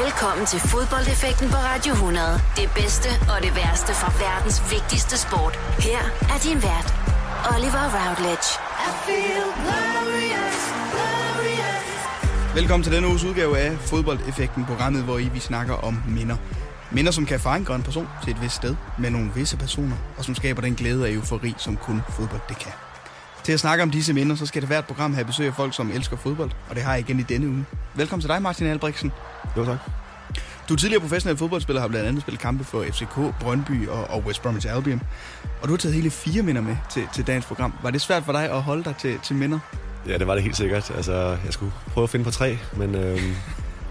Velkommen til fodboldeffekten på Radio 100. Det bedste og det værste fra verdens vigtigste sport. Her er din vært, Oliver Routledge. I feel glorious, glorious. Velkommen til denne uges udgave af Fodboldeffekten, programmet, hvor I vi snakker om minder. Minder, som kan forankre en person til et vist sted med nogle visse personer, og som skaber den glæde og eufori, som kun fodbold det kan. Til at snakke om disse minder, så skal det hvert program have besøg af folk, som elsker fodbold, og det har jeg igen i denne uge. Velkommen til dig, Martin Albrechtsen. Jo, tak. Du er tidligere professionel fodboldspiller, har blandt andet spillet kampe for FCK, Brøndby og, og West Bromwich Albion. Og du har taget hele fire minder med til, til dagens program. Var det svært for dig at holde dig til, til minder? Ja, det var det helt sikkert. Altså, jeg skulle prøve at finde på tre, men øhm,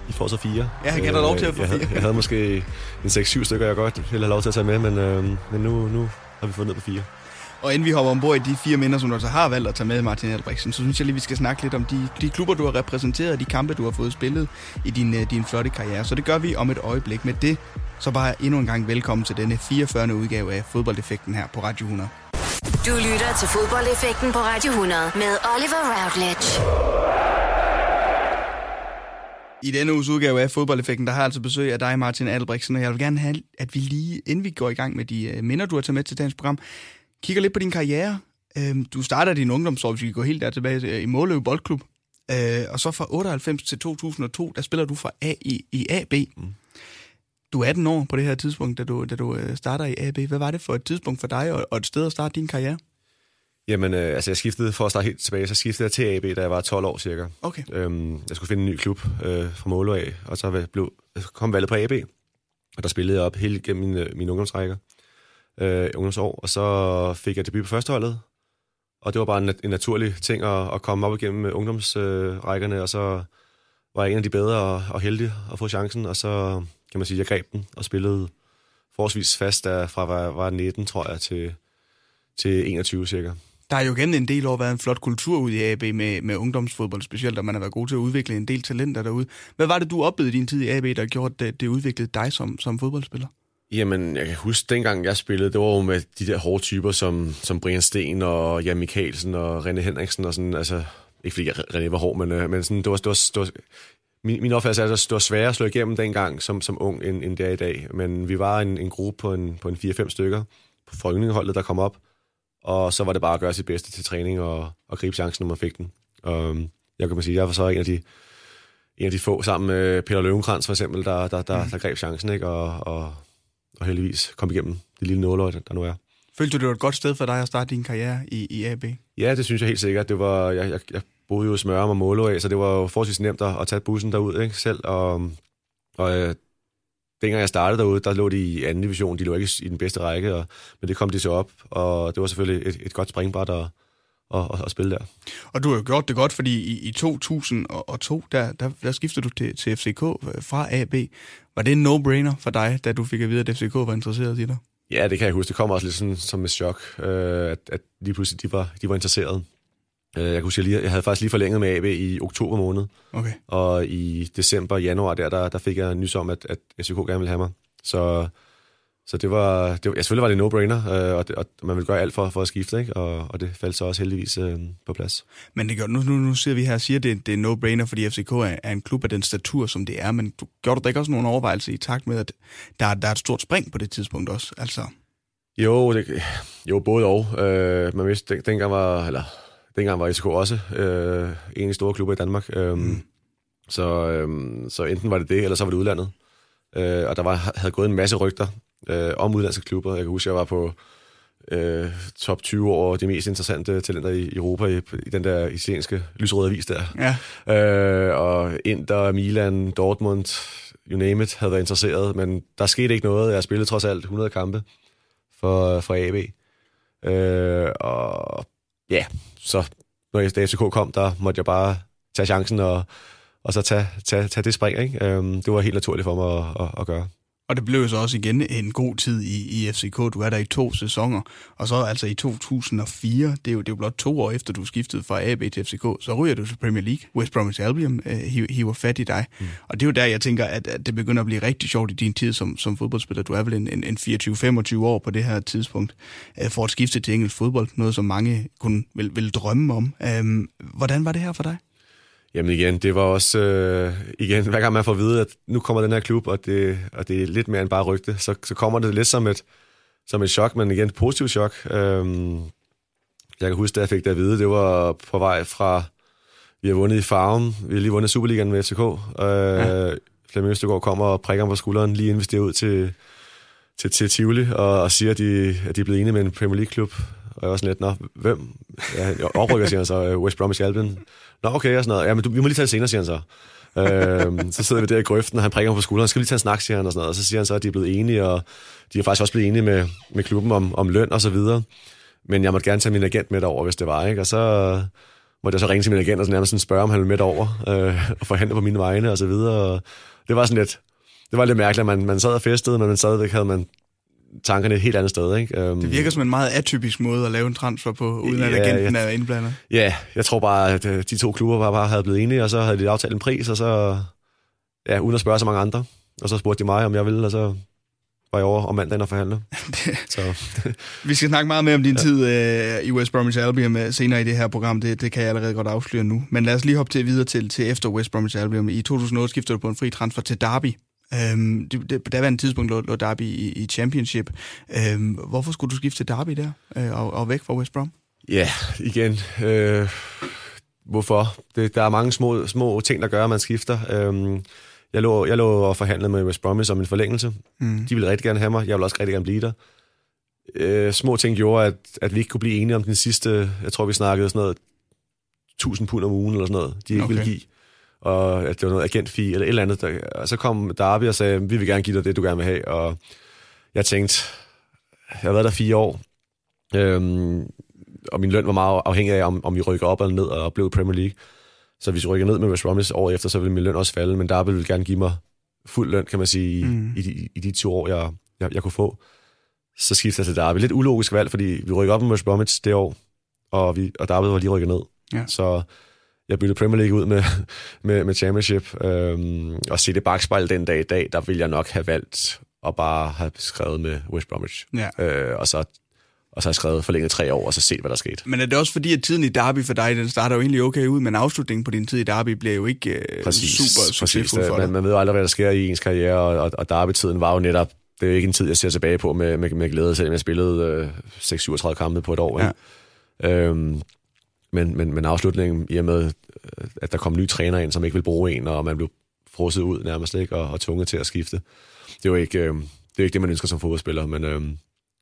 I får så fire. Ja, jeg kan da lov til at få jeg fire. Jeg havde måske en 6-7 stykker, jeg godt ville have lov til at tage med, men, øhm, men nu, nu har vi fundet ned på fire. Og inden vi hopper ombord i de fire minder, som du altså har valgt at tage med, Martin Albrechtsen, så synes jeg lige, vi skal snakke lidt om de, de klubber, du har repræsenteret, de kampe, du har fået spillet i din, øh, din flotte karriere. Så det gør vi om et øjeblik. Med det, så bare endnu en gang velkommen til denne 44. udgave af Fodboldeffekten her på Radio 100. Du lytter til Fodboldeffekten på Radio 100 med Oliver Routledge. I denne uges udgave af Fodboldeffekten, der har jeg altså besøg af dig, Martin Albrechtsen, og jeg vil gerne have, at vi lige, inden vi går i gang med de øh, minder, du har taget med til dagens program, kigger lidt på din karriere. Øhm, du starter din ungdomsår, hvis vi går helt der tilbage, øh, i Måløv Boldklub. Øh, og så fra 98 til 2002, der spiller du for A i, i AB. Mm. Du er 18 år på det her tidspunkt, da du, da du øh, starter i AB. Hvad var det for et tidspunkt for dig, og, og et sted at starte din karriere? Jamen, øh, altså jeg skiftede, for at starte helt tilbage, så skiftede jeg til AB, da jeg var 12 år cirka. Okay. Øhm, jeg skulle finde en ny klub øh, fra Måløv af, og så blev, kom valget på AB. Og der spillede jeg op hele gennem mine, mine ungdomsrækker øh, ungdomsår, og så fik jeg debut på førsteholdet, og det var bare en, en naturlig ting at, at komme op igennem øh, ungdomsrækkerne, øh, og så var jeg en af de bedre og, og heldige at få chancen, og så kan man sige, jeg greb den og spillede forholdsvis fast der fra var, var 19, tror jeg, til, til 21 cirka. Der har jo gennem en del år været en flot kultur ud i AB med, med ungdomsfodbold, specielt at man har været god til at udvikle en del talenter derude. Hvad var det, du oplevede i din tid i AB, der gjorde, at det, det udviklede dig som, som fodboldspiller? Jamen, jeg kan huske, dengang jeg spillede, det var jo med de der hårde typer, som, som Brian Sten og Jan Mikkelsen og René Henriksen og sådan, altså, ikke fordi René var hård, men, øh, men sådan, det var, det var, det var min, min opfattelse er, at det var sværere at slå igennem dengang som, som ung, end, end det er i dag. Men vi var en, en gruppe på en, på en 4-5 stykker på folkeningeholdet, der kom op, og så var det bare at gøre sit bedste til træning og, og gribe chancen, når man fik den. Og øhm, jeg kan man sige, jeg var så en af de, en af de få sammen med Peter Løvenkrantz for eksempel, der, der, der, der greb chancen, ikke? Og, og, og heldigvis kom igennem det lille nåløj, der nu er. Følte du, det var et godt sted for dig at starte din karriere i, i AB? Ja, det synes jeg helt sikkert. Det var, jeg, jeg, jeg boede jo i Smørum og Måløv af, så det var jo forholdsvis nemt at, at tage bussen derud ikke, selv. Og, og øh, dengang jeg startede derude, der lå de i anden division. De lå ikke i den bedste række, og, men det kom de så op. Og det var selvfølgelig et, et godt springbræt at, at, at, at spille der. Og du har jo gjort det godt, fordi i, i 2002, der, der, der skiftede du til, til FCK fra AB. Var det en no-brainer for dig, da du fik at vide, at FCK var interesseret i dig? Ja, det kan jeg huske. Det kom også lidt sådan, som et chok, øh, at, at lige pludselig de var, de var interesserede. Øh, jeg kunne huske, jeg, lige, jeg havde faktisk lige forlænget med AB i oktober måned. Okay. Og i december og januar der, der, der fik jeg nys om, at, at FCK gerne ville have mig. Så, så det var, det var, ja, selvfølgelig var det no-brainer, øh, og, det, og man ville gøre alt for, for at skifte, ikke? Og, og det faldt så også heldigvis øh, på plads. Men det gør, nu, nu, nu sidder vi her og siger, at det, det er no-brainer, fordi FCK er, er en klub af den statur, som det er, men du, gjorde du da ikke også nogle overvejelser i takt med, at der, der er et stort spring på det tidspunkt også? Altså... Jo, det, jo, både og. Øh, man vidste, den, dengang var, eller dengang var FCK også øh, en af de store klubber i Danmark. Øh, mm. så, øh, så enten var det det, eller så var det udlandet. Øh, og der var, havde gået en masse rygter øh, om udlandske klubber. Jeg kan huske, jeg var på øh, top 20 over de mest interessante talenter i Europa i, i den der italienske lysrøde avis der. Ja. Øh, og Inter, Milan, Dortmund, you name it, havde været interesseret, men der skete ikke noget. Jeg spillede trods alt 100 kampe for, for AB. Øh, og ja, så når FCK kom, der måtte jeg bare tage chancen og, og så tage, tage, tage det spring. Ikke? Øhm, det var helt naturligt for mig at, at, at gøre. Og det blev så også igen en god tid i, i FCK. Du er der i to sæsoner. Og så altså i 2004, det er jo, det er jo blot to år efter, du skiftede fra AB til FCK, så ryger du til Premier League. West Bromwich Albion øh, hiver fat i dig. Mm. Og det er jo der, jeg tænker, at, at det begynder at blive rigtig sjovt i din tid som, som fodboldspiller. Du er vel en, en, en 24-25 år på det her tidspunkt øh, for at skifte til engelsk fodbold. Noget, som mange kunne vil, vil drømme om. Øh, hvordan var det her for dig? Jamen igen, det var også, øh, igen, hver gang man får at vide, at nu kommer den her klub, og det, og det er lidt mere end bare rygte, så, så kommer det lidt som et, som et chok, men igen et positivt chok. Øhm, jeg kan huske, da jeg fik det at vide, det var på vej fra, vi har vundet i Farven, vi har lige vundet Superligaen med FCK. Øh, ja. Flemming Østergaard kommer og prikker på skulderen, lige inden vi ud til, til, til Tivoli, og, og siger, at de, at de er blevet enige med en Premier League-klub. Og jeg var sådan lidt, nå, hvem? Ja, jeg oprykker, siger han så, øh, West Bromwich Albion. Nå, okay, og sådan noget. Ja, men du, vi må lige tage det senere, siger han så. øhm, så sidder vi der i grøften, og han prikker mig på skulderen. Skal vi lige tage en snak, siger han, og sådan noget. Og så siger han så, at de er blevet enige, og de er faktisk også blevet enige med, med klubben om, om løn og så videre. Men jeg måtte gerne tage min agent med over, hvis det var, ikke? Og så måtte jeg så ringe til min agent og så nærmest sådan spørge, om han ville med over øh, og forhandle på mine vegne og så videre. Og det var sådan lidt, det var lidt mærkeligt, at man, man sad og festede, men man sad, havde man tankerne et helt andet sted. Ikke? Um, det virker som en meget atypisk måde at lave en transfer på, uden at ja, agenten jeg, er indblandet. Ja, jeg tror bare, at øh, de to klubber bare, bare havde blevet enige, og så havde de aftalt en pris, og så, ja, uden at spørge så mange andre. Og så spurgte de mig, om jeg ville, og så var jeg over om mandagen og forhandle. så. Vi skal snakke meget mere om din ja. tid øh, i West Bromwich Albion med, senere i det her program. Det, det kan jeg allerede godt afsløre nu. Men lad os lige hoppe til videre til, til efter West Bromwich Albion. I 2008 skiftede du på en fri transfer til Derby. Øhm, det, det, på daværende tidspunkt lå, lå Derby i, i Championship. Øhm, hvorfor skulle du skifte til Derby der, øh, og, og væk fra West Brom? Ja, igen. Øh, hvorfor? Det, der er mange små, små ting, der gør, at man skifter. Øhm, jeg lå, jeg lå og forhandlede med West Bromwich som en forlængelse. Mm. De ville rigtig gerne have mig. Jeg ville også rigtig gerne blive der. Øh, små ting gjorde, at, at vi ikke kunne blive enige om den sidste, jeg tror, vi snakkede sådan noget, 1000 pund om ugen eller sådan noget, de ikke okay. ville give og at det var noget agentfee eller et eller andet. Der, og så kom Darby og sagde, vi vil gerne give dig det, du gerne vil have. Og jeg tænkte, jeg har været der fire år, øhm, og min løn var meget afhængig af, om, om vi rykker op eller ned og blev i Premier League. Så hvis vi rykker ned med West Bromwich år efter, så ville min løn også falde, men Darby ville gerne give mig fuld løn, kan man sige, mm. i, i, de, i de to år, jeg, jeg, jeg kunne få. Så skiftede jeg til Darby. Lidt ulogisk valg, fordi vi rykker op med West Bromwich det år, og, vi, og Darby var lige rykket ned. Ja. Så jeg byttede Premier League ud med, med, med Championship, øhm, og se det bagspejl den dag i dag, der ville jeg nok have valgt at bare have skrevet med West Bromwich. Ja. Øh, og så og så har jeg skrevet forlænget tre år, og så set, hvad der skete. Men er det også fordi, at tiden i Derby for dig, den starter jo egentlig okay ud, men afslutningen på din tid i Derby bliver jo ikke øh, præcis, super succesfuld for dig. Man, man ved aldrig, hvad der sker i ens karriere, og, og, og Derby-tiden var jo netop, det er jo ikke en tid, jeg ser tilbage på med, med, med glæde, selvom jeg spillede øh, 6-37 kampe på et år. Ja. Ikke? Øhm, men, men, men afslutningen, i og med, at der kom nye træner ind, som ikke vil bruge en, og man blev frosset ud nærmest, ikke? Og, og tvunget til at skifte. Det er jo ikke, øh, det, er ikke det, man ønsker som fodboldspiller, men øh,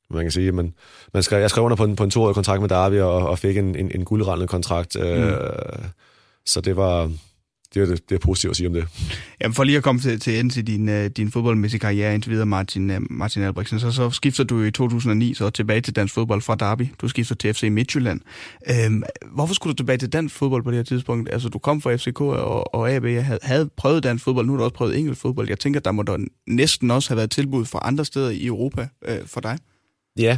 man kan sige, at man, man skrev, jeg skrev under på en, på en toårig kontrakt med Darby, og, og fik en, en, en guldrendet kontrakt. Øh, mm. Så det var, det er, det, det er positivt at sige om det. Jamen for lige at komme til, til ende til din, uh, din fodboldmæssige karriere indtil videre, Martin, uh, Martin Albrechtsen, så, så skifter du i 2009 så tilbage til dansk fodbold fra Derby. Du skifter til FC Midtjylland. Uh, hvorfor skulle du tilbage til dansk fodbold på det her tidspunkt? Altså du kom fra FCK og, og AB, jeg havde, havde prøvet dansk fodbold, nu har du også prøvet engelsk fodbold. Jeg tænker, der må der næsten også have været tilbud fra andre steder i Europa uh, for dig. Ja,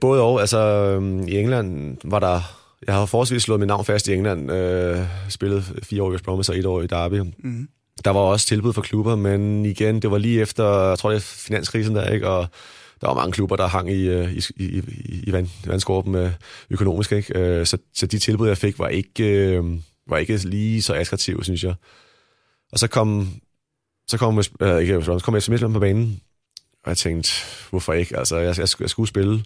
både og. Altså øhm, i England var der jeg har forholdsvis slået mit navn fast i England. Øh, spillet fire år i West Bromwich og et år i Derby. Mm. Der var også tilbud for klubber, men igen, det var lige efter, jeg tror det er finanskrisen der, ikke? Og der var mange klubber, der hang i, øh, i, i, i vand, vandskorpen med økonomisk, ikke? Øh, så, så de tilbud, jeg fik, var ikke, øh, var ikke lige så attraktive, synes jeg. Og så kom, så kom, øh, ikke, så kom FC Midtjylland på banen, og jeg tænkte, hvorfor ikke? Altså, jeg, jeg, jeg skulle spille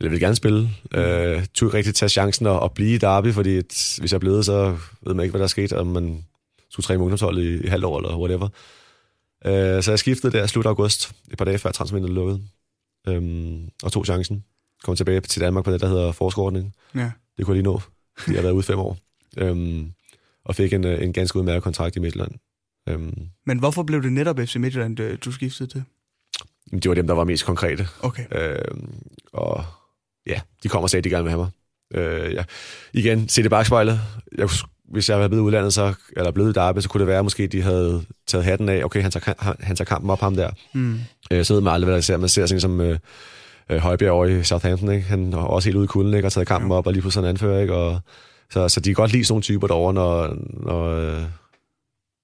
jeg vil gerne spille. Øh, tog ikke rigtig tage chancen og, og blive i Derby, fordi et, hvis jeg blevet, så ved man ikke, hvad der er sket, om man skulle træne ungdomshold i, i halvt år eller whatever. Øh, så jeg skiftede der slut august, et par dage før transfervinduet lukkede, øhm, og tog chancen. Kom tilbage til Danmark på det, der hedder forskerordning. Ja. Det kunne jeg lige nå. Jeg har været ude fem år. Øhm, og fik en, en ganske udmærket kontrakt i Midtjylland. Øhm, Men hvorfor blev det netop FC Midtjylland, du skiftede til? Det var dem, der var mest konkrete. Okay. Øhm, og ja, de kommer de gerne vil have mig. Øh, ja. Igen, se det bagspejlet. Jeg, hvis jeg var blevet udlandet, så, eller blevet i Derby, så kunne det være, at måske de havde taget hatten af. Okay, han tager, han, han tager kampen op, ham der. Mm. Øh, så ved man aldrig, hvad der ser. Man ser sådan som øh, øh, Højbjerg over i Southampton. Ikke? Han er også helt ude i kulden, ikke? og taget kampen ja. op, og lige på sådan en anfører. Ikke? Og, så, så de kan godt lide sådan nogle typer derovre, når, når øh,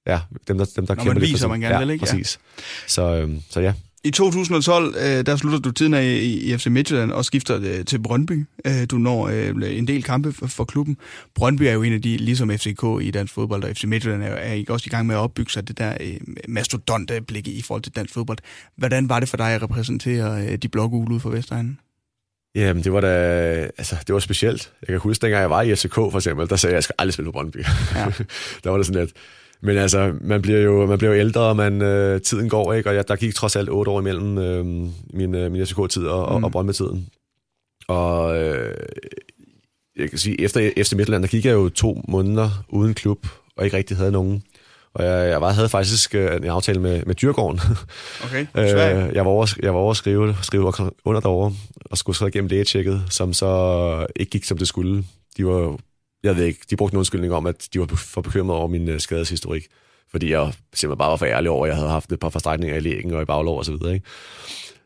ja, dem der, dem, der når kæmper man viser, lidt for man gerne ja, vil, ikke? præcis. Ja. Så, øh, så ja, I 2012, øh, der slutter du tiden af i, i FC Midtjylland og skifter øh, til Brøndby. Øh, du når øh, en del kampe for, for klubben. Brøndby er jo en af de, ligesom FCK i dansk fodbold, og FC Midtjylland er, er ikke også i gang med at opbygge sig det der øh, mastodonte blik i forhold til dansk fodbold. Hvordan var det for dig at repræsentere øh, de blokke ude for Vestegnen? Jamen, det var da, altså, det var specielt. Jeg kan huske, dengang jeg var i FCK, for eksempel, der sagde jeg, at jeg skal aldrig spille på Brøndby. Ja. der var det sådan lidt, men altså, man bliver jo, man bliver jo ældre, og man, øh, tiden går, ikke? Og jeg, der gik trods alt otte år imellem øh, min, øh, min FCK-tid og, mm. og, og Brøndby-tiden. Og øh, jeg kan sige, efter FC Midtland, der gik jeg jo to måneder uden klub, og ikke rigtig havde nogen. Og jeg, jeg var, havde faktisk øh, en aftale med, med Dyrgården. Okay, øh, jeg var over, jeg var over at skrive, skrive under derovre, og skulle så igennem lægetjekket, som så ikke gik, som det skulle. De var jeg ved ikke, de brugte en undskyldning om, at de var for bekymrede over min øh, skadeshistorik. Fordi jeg simpelthen bare var for ærlig over, at jeg havde haft et par forstrækninger i lægen og i baglov og så videre. Ikke?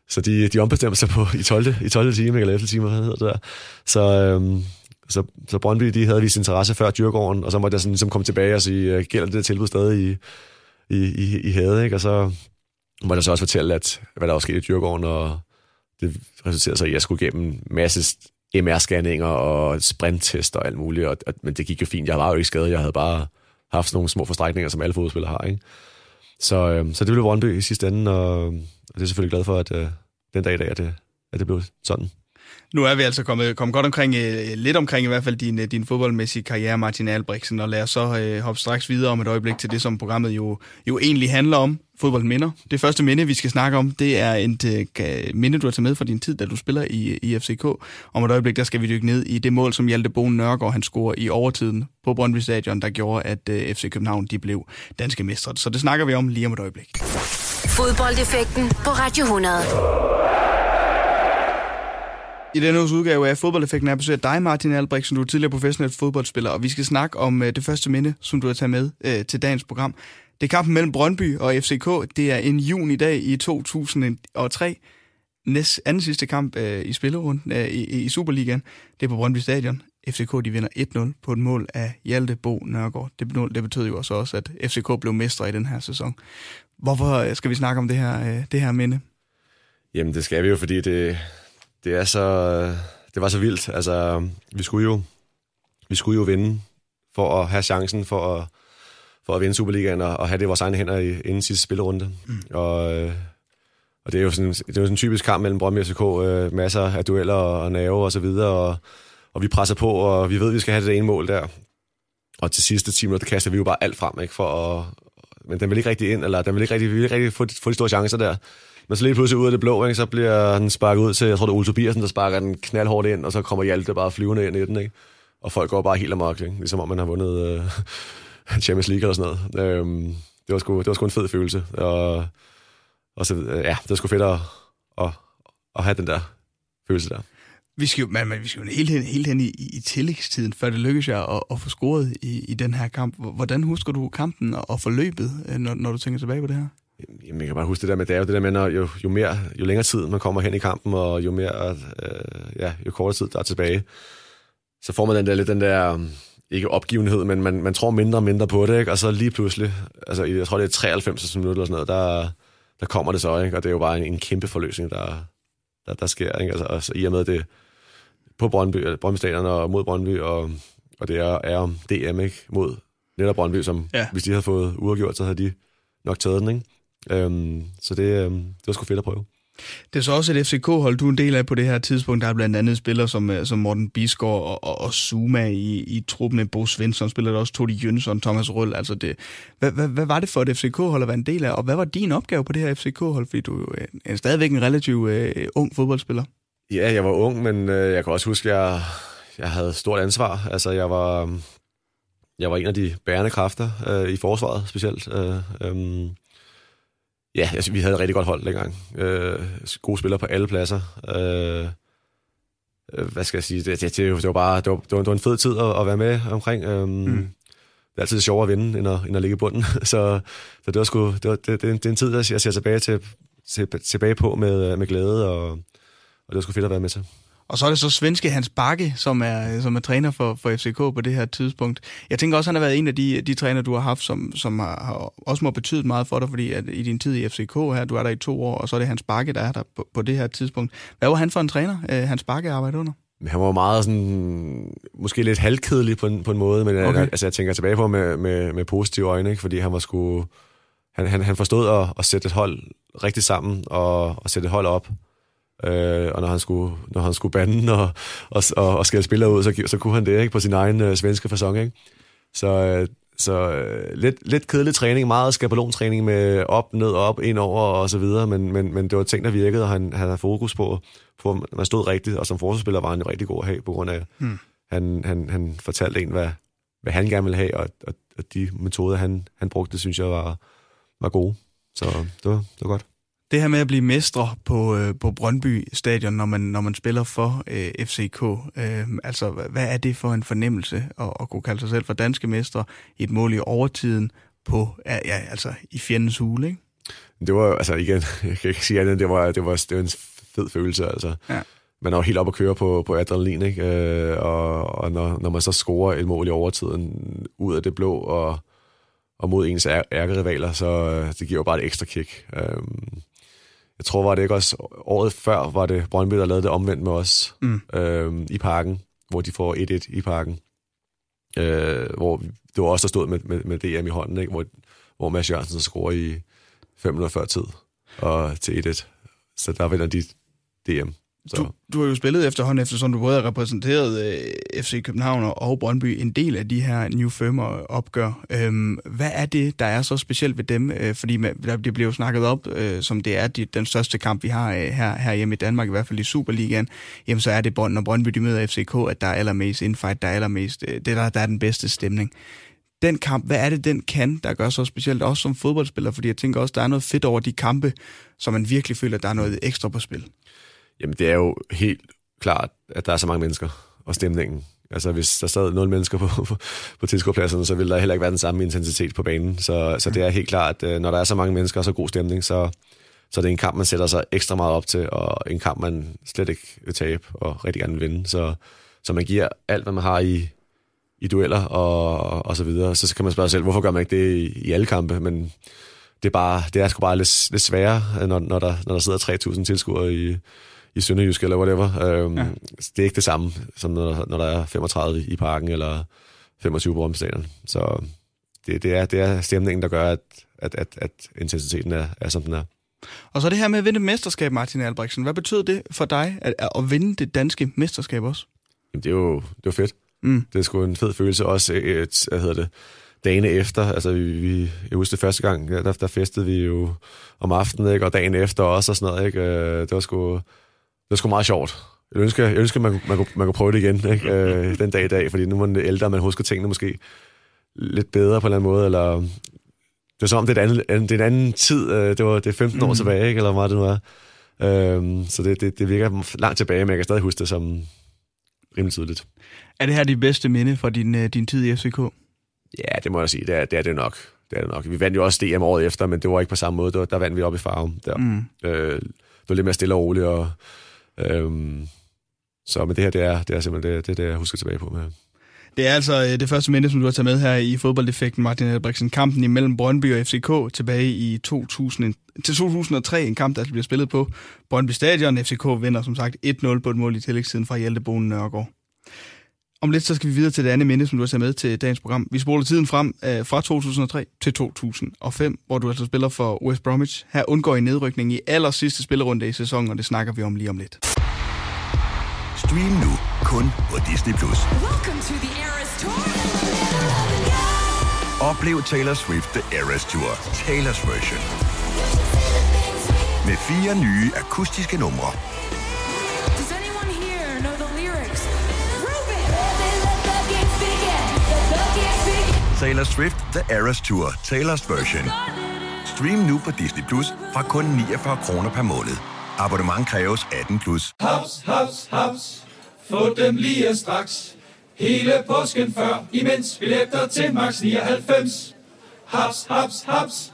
Så de, de ombestemte sig på i 12. I 12. time, eller 11. time, hvad hedder det der. Så, øhm, så, så Brøndby, de havde vist interesse før Dyrgården, og så måtte jeg sådan ligesom komme tilbage og sige, øh, gælder det der tilbud stadig i, i, i, i Hade, ikke? Og så måtte jeg så også fortælle, at, hvad der var sket i Dyrgården, og det resulterede så i, at jeg skulle igennem masse MR-scanninger og sprinttest og alt muligt, og, og, men det gik jo fint. Jeg var jo ikke skadet, jeg havde bare haft sådan nogle små forstrækninger, som alle fodboldspillere har. Ikke? Så, øh, så det blev Brøndby i sidste ende, og, og det er selvfølgelig glad for, at øh, den dag i dag, at det, at det blev sådan. Nu er vi altså kommet, kommet godt omkring, øh, lidt omkring i hvert fald din, øh, din fodboldmæssige karriere, Martin Albrechtsen, og lad os så øh, hoppe straks videre om et øjeblik til det, som programmet jo, jo egentlig handler om, fodboldminder. Det første minde, vi skal snakke om, det er et øh, minde, du har taget med fra din tid, da du spiller i, i FCK. Om et øjeblik, der skal vi dykke ned i det mål, som Hjalte Bo Nørgaard han scorer i overtiden på Brøndby Stadion, der gjorde, at øh, FC København de blev danske mestre. Så det snakker vi om lige om et øjeblik. Fodboldeffekten på Radio 100. I denne uges udgave af Fodboldeffekten er besøgt dig, Martin Albrecht, du er tidligere professionel fodboldspiller, og vi skal snakke om øh, det første minde, som du har taget med øh, til dagens program. Det er kampen mellem Brøndby og FCK. Det er en juni dag i 2003. Næst anden sidste kamp øh, i spillerunden øh, i, i Superligaen. Det er på Brøndby Stadion. FCK de vinder 1-0 på et mål af Hjalte Bo Nørgaard. Det, det betød jo også, at FCK blev mestre i den her sæson. Hvorfor øh, skal vi snakke om det her, øh, det her minde? Jamen, det skal vi jo, fordi det, det er så, det var så vildt. Altså, vi skulle jo, vi skulle jo vinde for at have chancen for at, for at vinde Superligaen og, og have det i vores egne hænder i, inden sidste spillerunde. Mm. Og, og det er jo sådan, det er jo sådan en typisk kamp mellem Brøndby og FCK. Øh, masser af dueller og, og nerve og så videre. Og, og vi presser på, og vi ved, at vi skal have det ene mål der. Og til sidste 10 minutter, kaster vi jo bare alt frem, ikke? For at, men den vil ikke rigtig ind, eller den vil ikke rigtig, vi vil ikke rigtig få, få de store chancer der. Men så lige pludselig ud af det blå, ikke, så bliver han sparket ud til, jeg tror det er Ole Tobiasen, der sparker den knaldhårdt ind, og så kommer Hjalte bare flyvende ind i den, ikke? Og folk går bare helt amok, ikke? ligesom om man har vundet øh, Champions League eller sådan noget. Øhm, det, var sgu, det var sgu en fed følelse. Og, og så, øh, ja, det var sgu fedt at, at, at have den der følelse der. Vi skal jo, man, man, vi skal jo helt hen, helt hen i, i tillægstiden, før det lykkes jer at, at få scoret i, i den her kamp. Hvordan husker du kampen og, forløbet, øh, når, når du tænker tilbage på det her? Jamen, jeg kan bare huske det der med, det er jo det der med, når jo, jo, mere, jo længere tid man kommer hen i kampen, og jo mere, øh, ja, jo kortere tid der er tilbage, så får man den der lidt den der, ikke opgivenhed, men man, man tror mindre og mindre på det, ikke? og så lige pludselig, altså jeg tror det er 93 minutter eller sådan noget, der, der kommer det så, ikke? og det er jo bare en, en kæmpe forløsning, der, der, der sker, ikke? Altså, altså, i og med det på Brøndby, Brøndby Stadion og mod Brøndby, og, og det er, er om DM, ikke? Mod netop Brøndby, som ja. hvis de havde fået uafgjort, så havde de nok taget den, ikke? Øhm, så det, øhm, det var sgu fedt at prøve. Det er så også et FCK-hold, du er en del af på det her tidspunkt. Der er blandt andet spillere som, øh, som Morten Bisgaard og, og, og Zuma i, i truppen. Bo Svensson spiller der også, Todi Jønsson, Thomas Røll. Altså det, hvad, hvad, hvad, var det for et FCK-hold at være en del af, og hvad var din opgave på det her FCK-hold? Fordi du er, er stadigvæk en relativt uh, ung fodboldspiller. Ja, jeg var ung, men uh, jeg kan også huske, at jeg, jeg havde stort ansvar. Altså, jeg var, jeg var en af de bærende kræfter uh, i forsvaret specielt. Uh, um, Ja, altså, vi havde et rigtig godt hold dengang. Øh, gode spillere på alle pladser. Øh, øh, hvad skal jeg sige? Det, det, det, det var bare det var, det var, det var en fed tid at, at være med omkring. Øh, mm. Det er altid sjovere at vinde, end at, end at ligge i bunden. så, så det var sgu, det, var, det, det, det er en tid, jeg ser tilbage, til, til, tilbage på med, med glæde, og, og det var sgu fedt at være med til. Og så er det så svenske Hans Bakke, som er, som er træner for, for FCK på det her tidspunkt. Jeg tænker også, at han har været en af de, de træner, du har haft, som, som har, har også må betydet meget for dig, fordi at i din tid i FCK her, du er der i to år, og så er det Hans Bakke, der er der på, på det her tidspunkt. Hvad var han for en træner, øh, Hans Bakke arbejdede under? Han var meget sådan, måske lidt halvkedelig på en, på en måde, men okay. altså, jeg tænker tilbage på med, med, med positive øjne, ikke? fordi han var sgu, han, han, han forstod at, at sætte et hold rigtig sammen og, og sætte et hold op. Øh, og når han skulle, når han skulle bande og, og, og, og skælde spillere ud, så, så kunne han det ikke på sin egen øh, svenske fasong. Ikke? Så, øh, så øh, lidt, lidt kedelig træning, meget skabalontræning med op, ned, op, ind over og så videre, men, men, men det var ting, der virkede, og han, han havde fokus på, på, at man stod rigtigt, og som forsvarsspiller var han jo rigtig god at have, på grund af, hmm. han, han, han fortalte en, hvad, hvad han gerne ville have, og, og, og de metoder, han, han brugte, synes jeg var, var gode. Så det var, det var godt. Det her med at blive mestre på, øh, på Brøndby Stadion, når man, når man spiller for øh, FCK, øh, altså hvad er det for en fornemmelse at, at kunne kalde sig selv for danske mestre i et mål i overtiden på, ja, altså i fjendens hule, ikke? Det var altså igen, jeg kan ikke sige andet, det var, det var, det var en fed følelse, altså. Ja. Man er jo helt op at køre på, på adrenalin, ikke? Øh, og, og når, når man så scorer et mål i overtiden ud af det blå, og, og mod ens ærkerivaler, så øh, det giver jo bare et ekstra kick. Øh, jeg tror, var det ikke også året før, var det Brøndby, der lavede det omvendt med os mm. øh, i parken, hvor de får 1-1 i parken. Øh, hvor det var også der stod med, med, med DM i hånden, ikke? Hvor, hvor Mads Jørgensen scorer i 540 tid og til 1-1. Så der vinder de DM. Så. Du, du har jo spillet efterhånden, eftersom du både har repræsenteret øh, FC København og Brøndby en del af de her New Firmer opgør. Øhm, hvad er det, der er så specielt ved dem? Øh, fordi man, der, det bliver jo snakket op, øh, som det er de, den største kamp, vi har øh, her, her hjemme i Danmark, i hvert fald i Superligaen. Jamen så er det, når Brøndby de møder FCK, at der er allermest infight, der er allermest, øh, det der, der er den bedste stemning den kamp, hvad er det, den kan, der gør så specielt, også som fodboldspiller? Fordi jeg tænker også, der er noget fedt over de kampe, så man virkelig føler, at der er noget ekstra på spil. Jamen, det er jo helt klart, at der er så mange mennesker, og stemningen. Altså, hvis der sad nul mennesker på, på, på tilskuerpladserne, så ville der heller ikke være den samme intensitet på banen. Så, så det er helt klart, at når der er så mange mennesker og så god stemning, så, så det er en kamp, man sætter sig ekstra meget op til, og en kamp, man slet ikke vil tabe og rigtig gerne vil vinde. Så, så man giver alt, hvad man har i, i dueller og, og så videre. Så, så kan man spørge sig selv, hvorfor gør man ikke det i, i alle kampe? Men det er, bare, det er sgu bare lidt, lidt sværere, når, når, der, når der sidder 3.000 tilskuere i, i Sønderjysk eller whatever. Øhm, ja. Det er ikke det samme, som når, når der er 35 i parken eller 25 på Stadion. Så det, det, er, det er stemningen, der gør, at, at, at, at intensiteten er, er, som den er. Og så det her med at vinde mesterskab, Martin Albrechtsen. Hvad betyder det for dig, at, at vinde det danske mesterskab også? Jamen, det er jo det er fedt. Mm. Det er sgu en fed følelse også, et, hvad hedder det, dagene efter. Altså, vi, vi, jeg husker det første gang, der, der festede vi jo om aftenen, ikke? og dagen efter også, og sådan noget. Ikke? Øh, det var sgu det var sgu meget sjovt. Jeg ønsker, jeg ønsker man, man, kunne, man kunne prøve det igen ikke? Øh, den dag i dag, fordi nu er man ældre, man husker tingene måske lidt bedre på en eller anden måde, eller det er som om, det er, en anden, det er en anden tid. Øh, det var det er 15 år mm. tilbage, ikke? eller hvad det nu er. Øhm, så det, det, det virker langt tilbage, men jeg kan stadig huske det som rimelig tydeligt. Er det her dit bedste minde fra din, øh, din tid i FCK? Ja, det må jeg sige. Det er det, er det nok. Det er det nok. Vi vandt jo også DM året efter, men det var ikke på samme måde. Der, der vandt vi op i farven. Der. Mm. Øh, det var lidt mere stille og roligt, og Øhm, så men det her, det er, det er simpelthen det, det, det, jeg husker tilbage på. Med. Det er altså øh, det første minde, som du har taget med her i fodboldeffekten, Martin Albrechtsen. Kampen imellem Brøndby og FCK tilbage i 2000, til 2003, en kamp, der altså bliver spillet på Brøndby Stadion. FCK vinder som sagt 1-0 på et mål i tillægstiden fra Hjalte Bonen Nørgaard. Om lidt så skal vi videre til det andet minde, som du har taget med til dagens program. Vi spoler tiden frem øh, fra 2003 til 2005, hvor du altså spiller for West Bromwich. Her undgår I nedrykning i aller sidste spillerunde i sæsonen, og det snakker vi om lige om lidt. Stream nu kun på Disney+. Plus. Oplev Taylor Swift The Eras Tour, Taylor's version. Med fire nye akustiske numre Taylor Swift The Eras Tour, Taylor's version. Stream nu på Disney Plus fra kun 49 kroner per måned. Abonnement kræves 18 plus. Haps, haps, haps. Få dem lige straks. Hele påsken før, imens billetter til max 99. Haps, haps, haps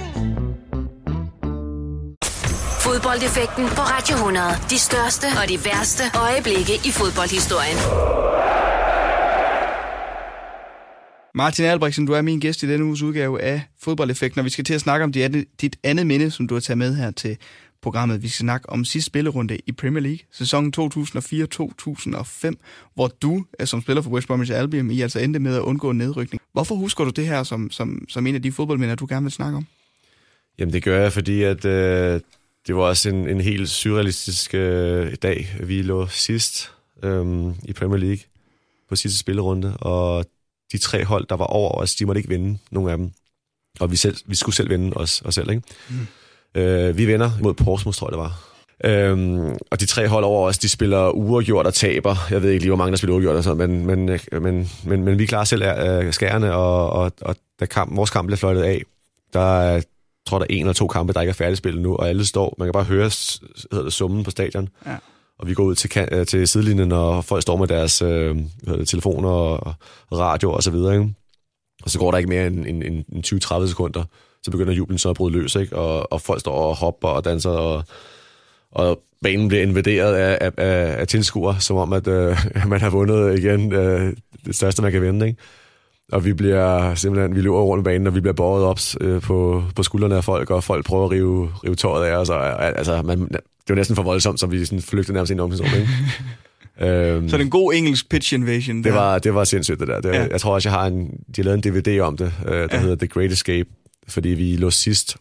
Fodboldeffekten på Radio 100. De største og de værste øjeblikke i fodboldhistorien. Martin Albrechtsen, du er min gæst i denne uges udgave af Fodboldeffekten, og vi skal til at snakke om dit andet, dit andet minde, som du har taget med her til programmet. Vi skal snakke om sidste spillerunde i Premier League, sæsonen 2004-2005, hvor du, øh, som spiller for West Bromwich Albion, I altså endte med at undgå nedrykning. Hvorfor husker du det her som, som, som en af de fodboldminder, du gerne vil snakke om? Jamen det gør jeg, fordi at, øh, det var også en, en helt surrealistisk øh, dag. Vi lå sidst øh, i Premier League på sidste spillerunde, og de tre hold, der var over os, de måtte ikke vinde, nogen af dem. Og vi, selv, vi skulle selv vinde os, os selv, ikke? Mm. Øh, vi vinder mod Portsmouth, tror jeg, det var. Øhm, og de tre hold over os, de spiller uafgjort og taber. Jeg ved ikke lige, hvor mange der spiller uafgjort og sådan, men, men, men, men, men vi klarer selv øh, skærene, og, og, og da kamp, vores kamp bliver fløjtet af, der er, tror der er en eller to kampe, der ikke er færdigspillet nu, og alle står, man kan bare høre hedder det, summen på stadion. Ja. Og vi går ud til, øh, til sidelinjen, og folk står med deres øh, det, telefoner og radio og så videre. Ikke? Og så går der ikke mere end, end, end, end 20-30 sekunder, så begynder jublen så at bryde løs, ikke? Og, og folk står og hopper og danser, og, og banen bliver invaderet af, af, af, af tilskuere, som om, at øh, man har vundet igen øh, det største, man kan vinde. Ikke? Og vi bliver simpelthen, vi løber rundt banen, og vi bliver båret op øh, på, på skuldrene af folk, og folk prøver at rive, rive tøjet af os. Og, altså, man, det var næsten for voldsomt, så vi sådan flygtede nærmest ind i omklædningsrummet. Øhm, Så er det en god engelsk pitch invasion. det der. var, det var sindssygt, det der. Det, Ja. Jeg tror også, jeg har en, de har lavet en DVD om det, øh, der Ja. hedder The Great Escape, fordi vi lå sidst.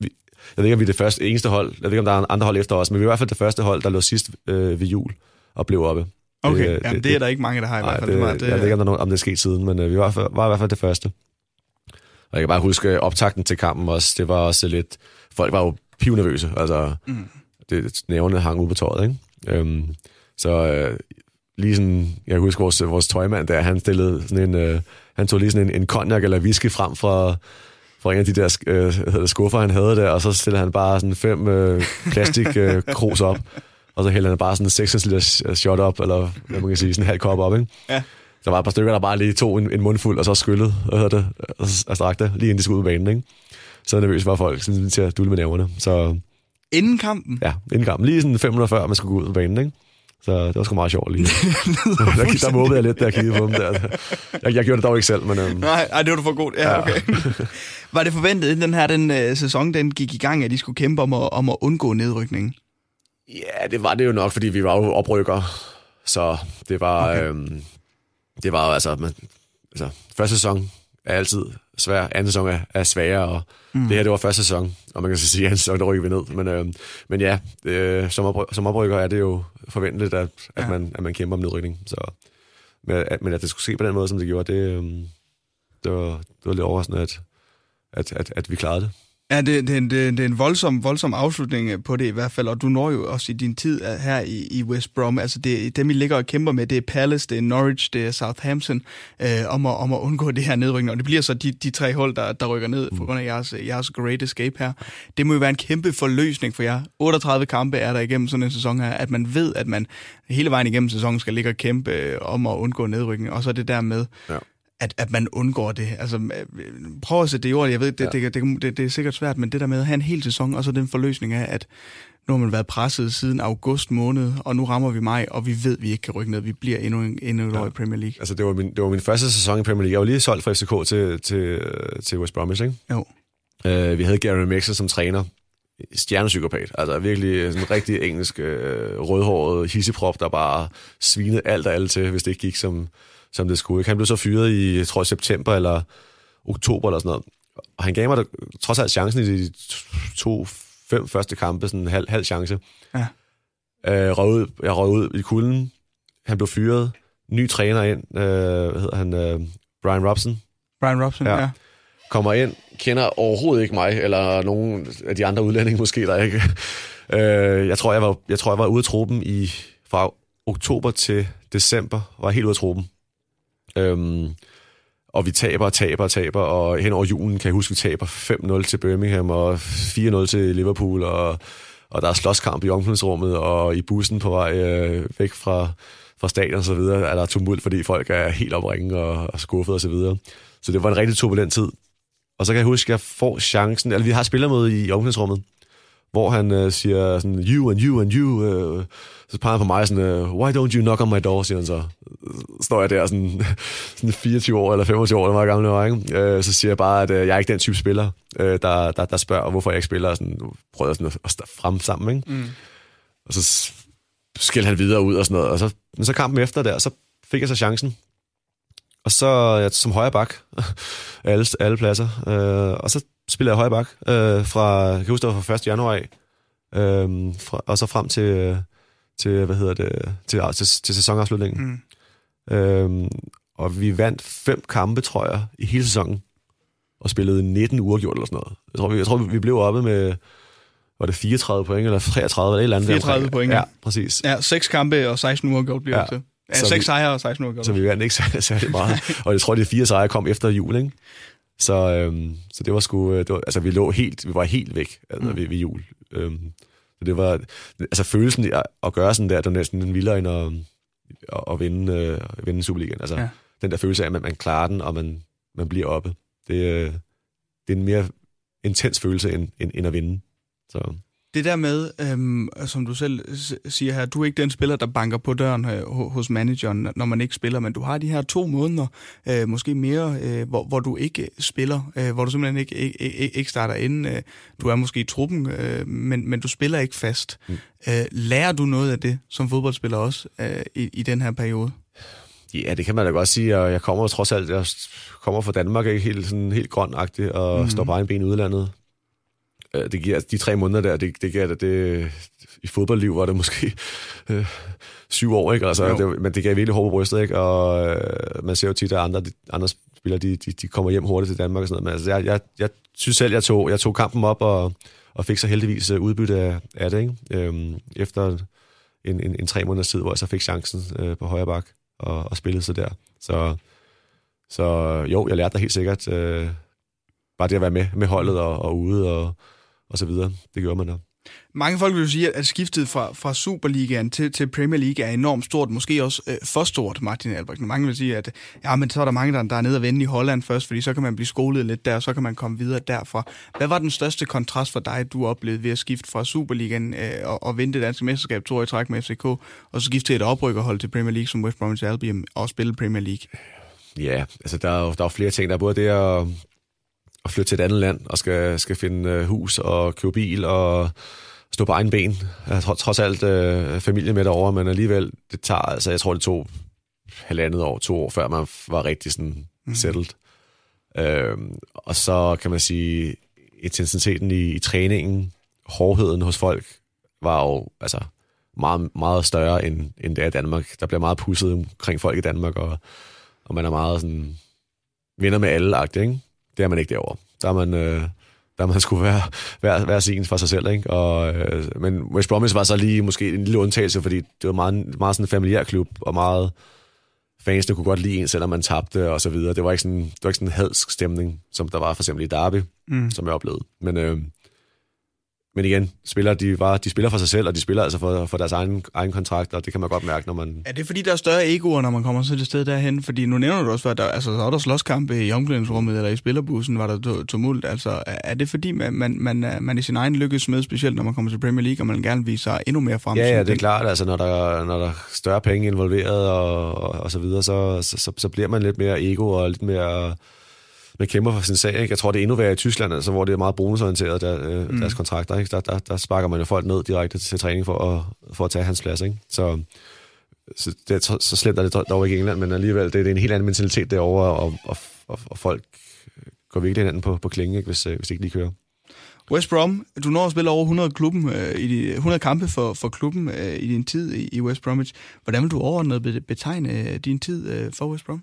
Vi, jeg ved ikke, om vi er det første, eneste hold. Jeg ved ikke, om der er andre hold efter os, men vi er i hvert fald det første hold, der lå sidst øh, ved jul og blev oppe. Okay, Det, øh, Jamen, det, er der ikke mange, der har i Nej, hvert fald. det, Det, var- det, jeg ved ikke, om, der er nogen, om det er sket siden, men øh, vi var, i hvert fald- var i hvert fald det første. Og jeg kan bare huske optakten til kampen også. Det var også lidt... Folk var jo pivnervøse. Altså, mm. det, nævnene hang ud på tøjet, ikke? Øhm, så øh, lige sådan... Jeg kan huske, vores, vores tøjmand der, han stillede sådan en... Øh, han tog lige sådan en, en cognac eller whisky frem fra, fra en af de der øh, det, skuffer, han havde der, og så stillede han bare sådan fem øh, plastik øh, krus op, og så hældte han bare sådan en 6 liter shot op, eller hvad man kan sige, sådan en halv kop op, ikke? Ja. Der var et par stykker, der bare lige tog en, en mundfuld, og så skyllede, hvad hedder det, og, og det, lige inden de skulle ud på banen, ikke? Så nervøs var folk sådan, til at dulle med næverne. Så Inden kampen. ja, inden kampen, lige sådan 500 før, man skulle gå ud på banen, ikke? Så det var sgu meget sjovt lige. der, der måbede jeg lidt, da jeg kiggede på dem der. Jeg, jeg gjorde det dog ikke selv, men øhm, Nej, ej, det var du for godt. Ja, Ja. okay. var det forventet, inden den her den, øh, sæson den gik i gang, at de skulle kæmpe om at, om at undgå nedrykningen? Ja, det var det jo nok, fordi vi var jo oprykker. Så det var, Okay. øhm, det var jo altså, man, altså, første sæson er altid svær, anden sæson er, er sværere, og mm. det her, det var første sæson, og man kan så sige, at anden sæson, der rykker vi ned. Men, øhm, men ja, øh, som, opry- som oprykker er det jo forventeligt, at, at, Ja. man, at man kæmper om nedrykning. Så, men, at, men at det skulle ske på den måde, som det gjorde, det, øhm, det, var, det var lidt overraskende, at, at, at, at vi klarede det. Ja, det, det, er en- det, det er en voldsom, voldsom afslutning øh, på det i hvert fald, og du når jo også i din tid øh, her i, i West Brom, altså det, dem, I ligger og kæmper med, det er Palace, det er Norwich, det er Southampton, øh, om, at, om at undgå det her nedrykning, og det bliver så de, de tre hold, der, der rykker ned på grund af jeres, jeres great escape her. Det må jo være en kæmpe forløsning for jer. 38 kampe er der igennem sådan en sæson her, at man ved, at man hele vejen igennem sæsonen skal ligge og kæmpe øh, om at undgå nedrykning, og så er det der med, Ja. At, at man undgår det. Altså, øh, prøv at sætte det i ord. Jeg ved, det, ja. det, det, det, det er sikkert svært, men det der med at have en hel sæson, og så den forløsning af, at nu har man været presset siden august måned, og nu rammer vi maj, og vi ved, at vi ikke kan rykke ned. Vi bliver endnu, en, endnu et år i Premier League. Altså, det var, min, det var min første sæson i Premier League. Jeg var lige solgt fra FCK til, til, til West Bromwich, ikke? Jo. Uh, vi havde Gary Mexer som træner. Stjernepsykopat. Altså virkelig sådan en rigtig engelsk øh, rødhåret hisseprop, der bare svinede alt og alle til, hvis det ikke gik, som, som det skulle. Ikke? Han blev så fyret i, jeg tror, september eller oktober eller sådan noget. Og han gav mig da, trods alt chancen i de to, fem første kampe, sådan en halv, halv chance. Ja. Øh, røg ud, jeg røg ud i kulden. Han blev fyret. Ny træner ind. Øh, hvad hedder han? Øh, Brian Robson Brian Robson, ja. Ja. ja. kommer ind, kender overhovedet ikke mig, eller nogen af de andre udlændinge måske, der ikke. Øh, jeg, tror, jeg, var, jeg tror, jeg var ude af truppen i, fra oktober til december var helt ude af truppen. Øhm, og vi taber og taber og taber, og hen over julen kan jeg huske, vi taber 5-0 til Birmingham og 4-0 til Liverpool, og, og der er slåskamp i omklædningsrummet, og i bussen på vej øh, væk fra, fra stadion og så videre, er der tumult, fordi folk er helt opringen og, og skuffet og så videre. Så det var en rigtig turbulent tid. Og så kan jeg huske, at jeg får chancen, eller vi har spillermøde i omklædningsrummet, hvor han øh, siger sådan, you and you and you, øh, så peger han på mig sådan, øh, why don't you knock on my door, siger han så. Står jeg der sådan, sådan 24 år eller 25 år, eller meget gammel var, ikke? Øh, så siger jeg bare, at øh, jeg er ikke den type spiller, øh, der, der, der spørger, hvorfor jeg ikke spiller, og sådan, prøver sådan at, at frem sammen, ikke? Mm. Og så skældte han videre ud og sådan noget, og så, men så kampen efter der, så fik jeg så chancen, og så ja, som højre bak, alle, alle pladser. Øh, og så spiller jeg højre bak øh, fra, jeg kan huske, det var fra 1. januar af, øh, fra, og så frem til, til, hvad hedder det, til, til, til sæsonafslutningen. Mm. Øh, og vi vandt fem kampe, tror jeg, i hele sæsonen, og spillede 19 uger gjort eller sådan noget. Jeg tror, vi, jeg tror, vi blev oppe med, var det 34 point, eller 33, eller et eller andet. 34 point. Ja, præcis. Ja, seks kampe og 16 uger gjort bliver ja. til. Ja, så seks sejre og 16 uger. Så vi vandt ikke særlig, særlig meget. og jeg tror, de fire sejre kom efter jul, ikke? Så, øhm, så det var sgu... Det var, altså, vi lå helt... Vi var helt væk altså, mm. ved, ved jul. Øhm, så det var... Altså, følelsen at, at gøre sådan der, det var næsten en vildere end at, at, at vinde, øh, vinde Superligaen. Altså, ja. den der følelse af, at man, man klarer den, og man, man bliver oppe. Det, øh, det er en mere intens følelse, end, end, end at vinde. Så det der med, øhm, som du selv siger her, du er ikke den spiller, der banker på døren øh, hos manageren, når man ikke spiller, men du har de her to måneder, øh, måske mere, øh, hvor, hvor du ikke spiller, øh, hvor du simpelthen ikke, ikke, ikke, starter ind. Øh, du er måske i truppen, øh, men, men du spiller ikke fast. Mm. Øh, lærer du noget af det som fodboldspiller også øh, i, i den her periode? Ja, det kan man da godt sige, og jeg kommer trods alt, jeg kommer fra Danmark, ikke helt, sådan, helt grønagtig, og mm. står på egen ben i udlandet. Øh, det giver, de tre måneder der, det, det giver det, det, i fodboldliv var det måske øh, syv år, ikke? Altså, det, men det gav virkelig hård på brystet, ikke? Og øh, man ser jo tit, at andre, de, andre spillere, de, de, de kommer hjem hurtigt til Danmark og sådan noget. Men altså, jeg, jeg, jeg synes selv, jeg tog, jeg tog kampen op og, og fik så heldigvis øh, udbytte af, af det, ikke? Øhm, efter en, en, en tre måneders tid, hvor jeg så fik chancen øh, på højre bak og, og spillede så der. Så, så jo, jeg lærte dig helt sikkert øh, bare det at være med, med holdet og, og ude og, og så videre. Det gjorde man da. Mange folk vil jo sige, at skiftet fra, fra Superligaen til, til Premier League er enormt stort, måske også øh, for stort, Martin Albrecht. Mange vil sige, at ja, men så er der mange, der, der er nede og vende i Holland først, fordi så kan man blive skolet lidt der, og så kan man komme videre derfra. Hvad var den største kontrast for dig, du oplevede ved at skifte fra Superligaen øh, og, og vinde det danske mesterskab to år i træk med FCK, og så skifte til et oprykkerhold til Premier League som West Bromwich Albion og spille Premier League? Ja, altså der er jo, der er flere ting. Der er både det at at flytte til et andet land og skal, skal finde øh, hus og købe bil og stå på egen ben. Jeg har trods alt øh, familie med derovre, men alligevel, det tager, altså jeg tror, det tog halvandet år, to år, før man var rigtig sådan mm. settled. Øhm, og så kan man sige, intensiteten i, i træningen, hårdheden hos folk, var jo altså, meget, meget større, end, end det er i Danmark. Der bliver meget pusset omkring folk i Danmark, og, og man er meget sådan, venner med alle, ikke? Det er man ikke derovre. Der er man, øh, der man skulle være, være, være sin for sig selv. Ikke? Og, øh, men West Bromwich var så lige måske en lille undtagelse, fordi det var meget, meget sådan en familiær klub, og meget fansene kunne godt lide en, selvom man tabte og så videre. Det var ikke sådan, det var ikke sådan en hadsk stemning, som der var for eksempel i Derby, mm. som jeg oplevede. Men, øh, men igen, spiller, de, var, de spiller for sig selv, og de spiller altså for, for deres egen, egen kontrakt, og det kan man godt mærke, når man... Er det fordi, der er større egoer, når man kommer til det sted derhen? Fordi nu nævner du også, at der, altså, så er der slåskampe i omklædningsrummet, eller i spillerbussen var der tumult. Altså, er det fordi, man, man, man, man i sin egen lykkes med, specielt når man kommer til Premier League, og man gerne vil sig endnu mere frem? Ja, ja, det er klart. Altså, når der, når der er større penge involveret, og, og, og så videre, så, så, så, så bliver man lidt mere ego, og lidt mere man kæmper for sin sag. Ikke? Jeg tror, det er endnu værre i Tyskland, altså, hvor det er meget bonusorienteret, der, øh, mm. deres kontrakter. Ikke? Der, der, der sparker man jo folk ned direkte til træning for at, for at tage hans plads. Ikke? Så, så, det, så, slemt er det dog ikke i England, men alligevel, det, det er en helt anden mentalitet derovre, og, og, og, og folk går virkelig hinanden på, på klingen, ikke? Hvis, øh, hvis de ikke lige kører. West Brom, du når at spille over 100, klubben, øh, i de, 100 kampe for, for klubben øh, i din tid i, i West Bromwich. Hvordan vil du overordnet betegne øh, din tid øh, for West Brom?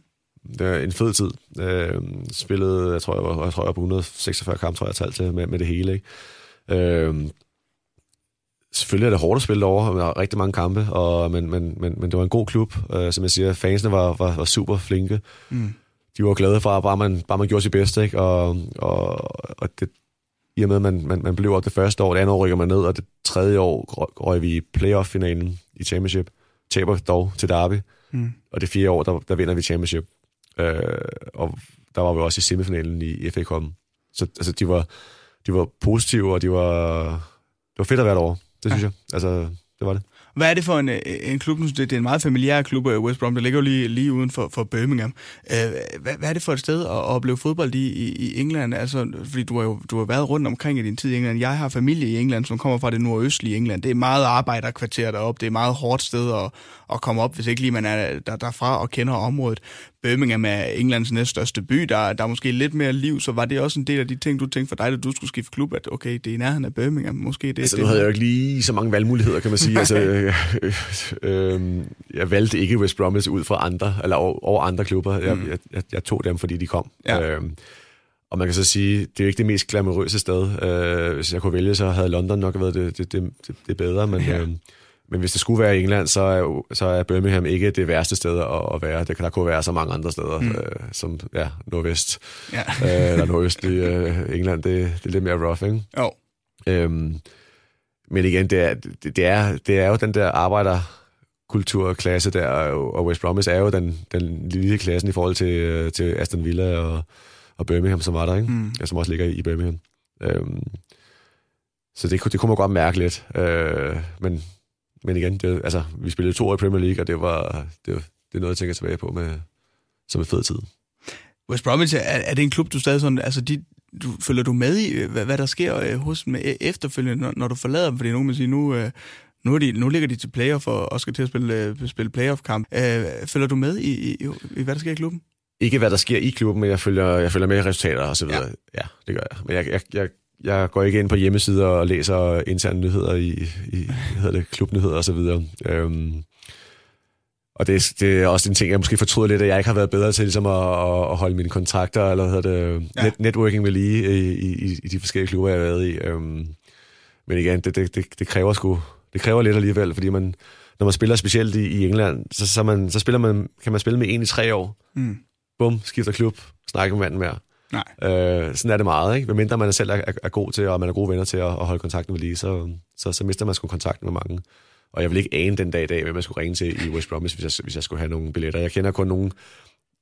Det var en fed tid. Øh, spillede, jeg tror, jeg var, jeg tror, jeg var på 146 kampe, tror jeg, jeg talte til med, med det hele. Ikke? Øh, selvfølgelig er det hårdt at spille over, og der er rigtig mange kampe, og, men, men, men, men det var en god klub. Uh, som jeg siger, fansene var, var, var super flinke. Mm. De var glade for, at bare man, bare man gjorde sit bedste, ikke? Og, og, og det, i og med, at man, man, man blev op det første år, det andet år rykker man ned, og det tredje år røg vi i playoff-finalen i championship. Taber dog til Derby. Mm. Og det fjerde år, der, der vinder vi championship. Uh, og der var vi også i semifinalen i, i FA Cup. Så altså, de var, de var positive, og de var, det var fedt at være derovre. Det synes ja. jeg. Altså, det var det. Hvad er det for en, øh, en klub? Det, det er en meget familiær klub, øh, West Brom. Det ligger jo lige, lige uden for, for Birmingham. Øh, hvad, hvad er det for et sted at opleve fodbold i, i, i England? Altså, fordi du har jo du har været rundt omkring i din tid i England. Jeg har familie i England, som kommer fra det nordøstlige England. Det er meget arbejderkvarter deroppe. Det er et meget hårdt sted at, at komme op, hvis ikke lige man er der, derfra og kender området. Birmingham er Englands næststørste by. Der, der er måske lidt mere liv, så var det også en del af de ting, du tænkte for dig, at du skulle skifte klub, at okay, det er i nærheden af Birmingham. Måske det, altså, det, nu havde jeg jo ikke lige så mange valgmuligheder, kan man sige. altså, øh, øh, jeg valgte ikke West Bromwich ud fra andre, eller over, over andre klubber. Jeg, mm. jeg, jeg, jeg tog dem, fordi de kom. Ja. Øh, og man kan så sige, det er jo ikke det mest glamourøse sted. Øh, hvis jeg kunne vælge, så havde London nok været det, det, det, det, det bedre, men... Ja. Øh, men hvis det skulle være i England, så er, så er Birmingham ikke det værste sted at, at være. Det, der kunne være så mange andre steder, mm. øh, som ja, nordvest ja. øh, eller nordøst i øh, England. Det, det er lidt mere rough, ikke? Jo. Øhm, men igen, det er, det, det, er, det er jo den der arbejderkulturklasse der, og West Bromwich er jo den, den lille klassen i forhold til, øh, til Aston Villa og, og Birmingham, som var der, ikke? Mm. Ja, som også ligger i Birmingham. Øhm, så det, det kunne man godt mærke lidt. Øh, men men igen, det, altså, vi spillede to år i Premier League, og det var, det, var, det er noget, jeg tænker tilbage på med, som en fed tid. West Bromwich, er, er det en klub, du stadig sådan, altså de, du, følger du med i, hvad, hvad der sker øh, hos dem e, efterfølgende, når, når du forlader dem? Fordi nogen vil sige, nu, øh, nu, er de, nu ligger de til playoff og, og skal til at spille, øh, spille playoff-kamp. følger du med i, i, i, hvad der sker i klubben? Ikke hvad der sker i klubben, men jeg følger, jeg følger med i resultater og så videre. Ja. ja, det gør jeg. Men jeg, jeg, jeg jeg går ikke ind på hjemmesider og læser interne nyheder i, i hedder det, klubnyheder og så videre. Øhm, og det, det er også en ting, jeg måske fortryder lidt, at jeg ikke har været bedre til ligesom at, at holde mine kontakter, eller hedder det, ja. net, networking med lige i, i, i de forskellige klubber, jeg har været i. Øhm, men igen, det, det, det, det kræver sgu, det kræver lidt alligevel, fordi man, når man spiller specielt i, i England, så, så, man, så spiller man, kan man spille med en i tre år. Mm. Bum, skifter klub, snakker med manden mere. Nej. Øh, sådan er det meget, ikke? Hvad mindre man selv er, er, er god til, og man er gode venner til at, at holde kontakten med lige, så, så, så mister man sgu kontakten med mange. Og jeg vil ikke ane den dag i dag, hvem jeg skulle ringe til i West Bromwich, hvis jeg, hvis jeg skulle have nogle billetter. Jeg kender kun nogle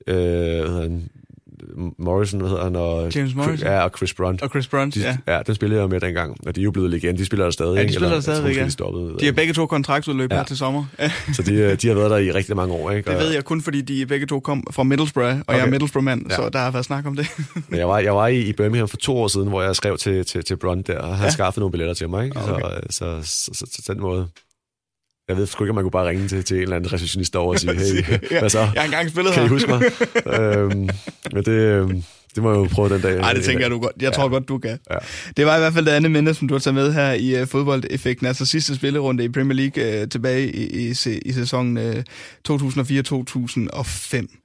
øh, Morrison, hvad hedder han? Og, James Morrison. Ja, og Chris Brunt. Og Chris Brunt, de, ja. Ja, den spillede jeg med dengang, og de er jo blevet legende. De spiller der stadig. Ja, de spiller der stadig, ja. De, stoppede, de har begge to kontraktudløb ja. her til sommer. så de, øh, de har været der i rigtig mange år, ikke? Det ved jeg kun, fordi de begge to kom fra Middlesbrough, og okay. jeg er Middlesbrough-mand, ja. så der har været snak om det. Men jeg var, jeg var i, i Birmingham for to år siden, hvor jeg skrev til, til, til Brunt der, og havde ja. skaffet nogle billetter til mig, ikke? Okay. Så, så, så, så, så, den måde jeg ved sgu ikke, om man kunne bare ringe til, til en eller anden receptionist over og sige, hey, hvad så? Jeg har engang spillet kan her. Kan I huske mig? øhm, men det, øhm, det må jeg jo prøve den dag. Nej, det tænker jeg, du godt. Jeg ja. tror godt, du kan. Ja. Det var i hvert fald det andet minde, som du har taget med her i uh, fodboldeffekten. Altså sidste spillerunde i Premier League uh, tilbage i, i, i sæsonen uh, 2004-2005.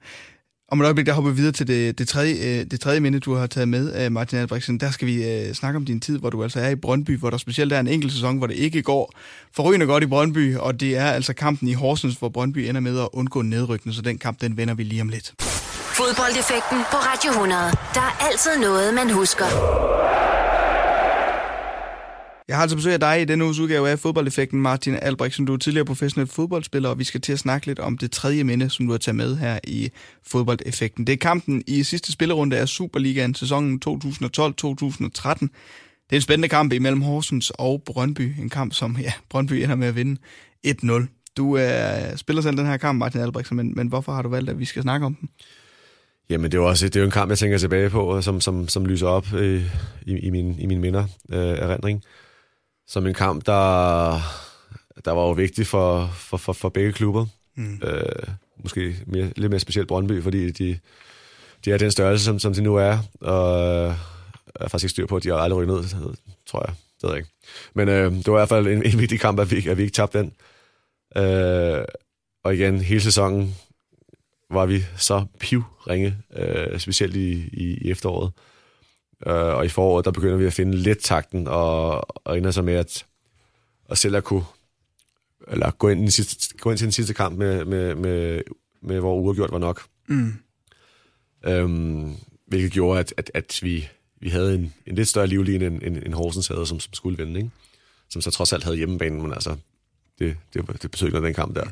Om et øjeblik, der hopper vi videre til det, det, tredje, øh, det tredje minde, du har taget med, øh, Martin Albrechtsen. Der skal vi uh, snakke om din tid, hvor du altså er i Brøndby, hvor der specielt er en enkelt sæson, hvor det ikke går forrygende godt i Brøndby, og det er altså kampen i Horsens, hvor Brøndby ender med at undgå nedrykning, så den kamp, den vender vi lige om lidt. Fodboldeffekten på Radio 100. Der er altid noget, man husker. Jeg har altså besøg af dig i denne uges udgave af Fodboldeffekten, Martin Albrechtsen. Du er tidligere professionel fodboldspiller, og vi skal til at snakke lidt om det tredje minde, som du har taget med her i Fodboldeffekten. Det er kampen i sidste spillerunde af Superligaen sæsonen 2012-2013. Det er en spændende kamp imellem Horsens og Brøndby. En kamp, som ja, Brøndby ender med at vinde 1-0. Du øh, spiller selv den her kamp, Martin Albrechtsen, men, men hvorfor har du valgt, at vi skal snakke om den? Jamen, det er jo også det er jo en kamp, jeg tænker tilbage på, som, som, som lyser op øh, i, i, min, i mine minder øh, erindring. Som en kamp, der, der var jo vigtig for, for, for, for begge klubber. Mm. Øh, måske mere, lidt mere specielt Brøndby, fordi de, de er den størrelse, som, som de nu er. Og jeg er faktisk ikke styr på, at de har aldrig rykket ned, tror jeg. Det ved jeg ikke. Men øh, det var i hvert fald en, en vigtig kamp, at vi, at vi ikke tabte den. Øh, og igen, hele sæsonen var vi så pivringe, øh, specielt i, i, i efteråret. Øh, og i foråret, der begynder vi at finde lidt takten, og, og ender så med at, og selv at kunne eller gå ind, den sidste, gå ind til den sidste kamp med, med, med, med hvor uafgjort var nok. Mm. Øhm, hvilket gjorde, at, at, at vi, vi havde en, en lidt større livline, end, end, end Horsens havde, som, som skulle vinde, ikke? som så trods alt havde hjemmebanen, men altså, det, det, det betød ikke noget, den kamp der.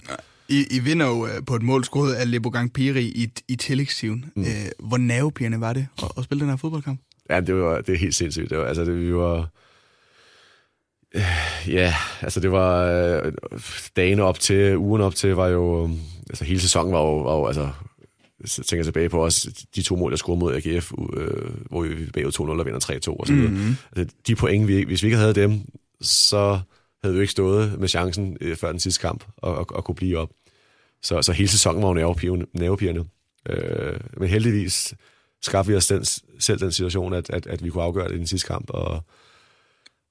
I, I vinder jo øh, på et mål skåret af Lebogang Piri i, i tillægstiden. Mm. Øh, hvor nervepirrende var det at, at spille den her fodboldkamp? Ja, det var det er helt sindssygt. Det var, altså, det, vi var... Øh, ja, altså det var... Øh, dagene op til, ugen op til, var jo... Altså hele sæsonen var jo, var jo altså, så tænker jeg tilbage på også de to mål, jeg scorede mod AGF, øh, hvor vi bagud 2-0 og vinder 3-2 og så videre. Mm-hmm. Altså, de point, vi, hvis vi ikke havde dem, så havde vi ikke stået med chancen øh, før den sidste kamp og, og, og kunne blive op. Så, så hele sæsonen var jo nervepirrende. Øh, men heldigvis skabte vi os den, selv den situation, at, at, at vi kunne afgøre det i den sidste kamp, og,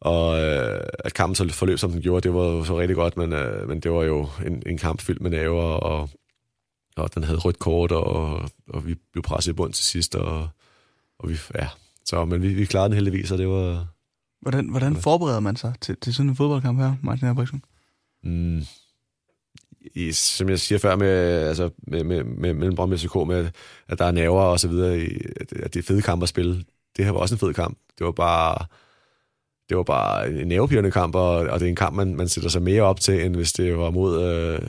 og øh, at kampen så forløb, som den gjorde, det var jo så rigtig godt, men, øh, men det var jo en, en kamp fyldt med naver, og, og den havde rødt kort, og, og vi blev presset i bund til sidst, og, og vi, ja, så, men vi, vi klarede den heldigvis, og det var... Hvordan, hvordan forbereder man sig til, til sådan en fodboldkamp her, Martin Erbriksen? Mm, i, som jeg siger før, med, altså, med, med, med, mellem Brøndby og FCK, med, at der er nerver og så videre, at, at det er fede kamp at spille. Det her var også en fed kamp. Det var bare, det var bare en nervepirrende kamp, og, og det er en kamp, man, man sætter sig mere op til, end hvis det var mod øh,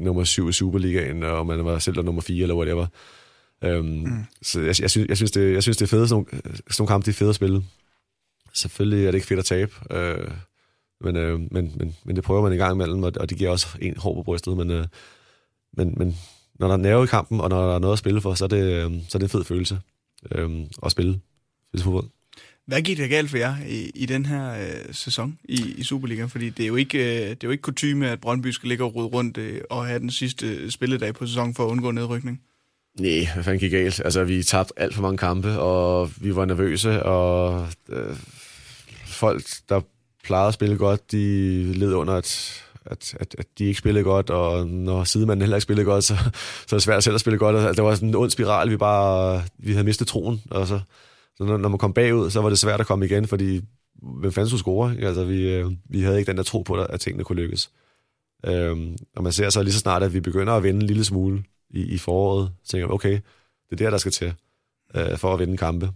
nummer 7 i Superligaen, og man var selv der nummer 4, eller whatever. Um, mm. Så jeg, jeg, synes, jeg, synes, det, jeg synes, det er fedt, sådan nogle, sådan nogle kampe, det er fedt at spille. Selvfølgelig er det ikke fedt at tabe, øh, men, øh, men, men, men det prøver man en gang imellem, og, og det giver også en hår på brystet. Men, øh, men, men når der er nerve i kampen, og når der er noget at spille for, så er det, øh, så er det en fed følelse øh, at spille, spille fodbold. Hvad gik det galt for jer i, i den her øh, sæson i, i Superliga? Fordi det er jo ikke, øh, det er jo ikke kutume, at Brøndby skal ligge og rode rundt øh, og have den sidste spilledag på sæsonen for at undgå nedrykning. Nej, hvad fanden gik galt? Altså, vi tabte alt for mange kampe, og vi var nervøse, og øh, folk, der plejede at spille godt, de led under, at, at, at, at de ikke spillede godt, og når sidemanden heller ikke spillede godt, så, så er det svært selv at spille godt. Altså, det var sådan en ond spiral, vi bare vi havde mistet troen. Og så, så når, når man kom bagud, så var det svært at komme igen, fordi hvem fanden skulle score? Ikke? Altså, vi, øh, vi havde ikke den der tro på, at tingene kunne lykkes. Øhm, og man ser så lige så snart, at vi begynder at vinde en lille smule i, i foråret, så tænker okay, det er der, der skal til øh, for at vinde kampe.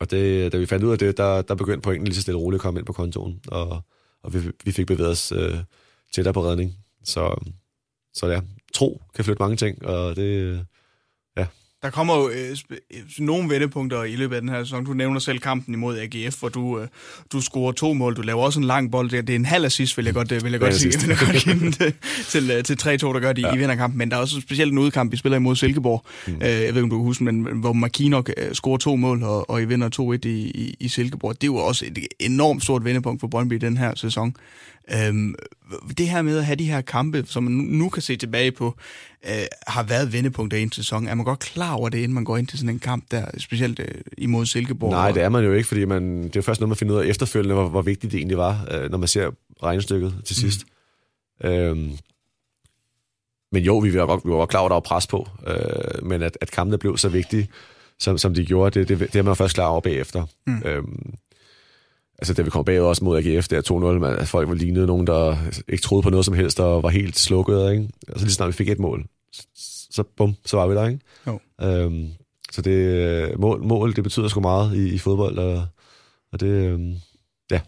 Og det, da vi fandt ud af det, der, der begyndte pointen lige så stille og roligt at komme ind på kontoen, og, og vi, vi fik bevæget os øh, tættere på redning. Så, så ja, tro kan flytte mange ting, og det, der kommer jo øh, nogle vendepunkter i løbet af den her sæson. Du nævner selv kampen imod AGF, hvor du, øh, du scorer to mål. Du laver også en lang bold. Det er en halv assist, vil jeg godt, vil jeg godt sige. Vil jeg godt give til, til, øh, til 3-2, der gør, de ja. I vinder kampen. Men der er også specielt en udkamp, vi spiller imod Silkeborg. Mm. Øh, jeg ved ikke, om du kan huske, men hvor Markinok øh, scorer to mål, og, og I vinder 2-1 i, i, i Silkeborg. Det er jo også et enormt stort vendepunkt for Brøndby i den her sæson. Øhm, det her med at have de her kampe, som man nu kan se tilbage på, øh, har været vendepunkter i en sæson. Er man godt klar over det, inden man går ind til sådan en kamp der, specielt øh, imod Silkeborg? Nej, det er man jo ikke, fordi man, det er først noget, man finder ud af efterfølgende, hvor, hvor vigtigt det egentlig var, øh, når man ser regnestykket til mm. sidst. Mm. Øhm, men jo, vi var, godt, vi var godt klar over, at der var pres på, øh, men at, at kampene blev så vigtige, som, som de gjorde, det, det, det er man først klar over bagefter. Mm. Øhm, altså da vi kom bagud også mod AGF der 2-0, man, at folk var lignede nogen, der ikke troede på noget som helst, og var helt slukket, ikke? Altså lige snart vi fik et mål, så bum, så var vi der, ikke? Jo. Øhm, så det, mål, mål, det betyder sgu meget i, i fodbold, og, og det, øhm, ja,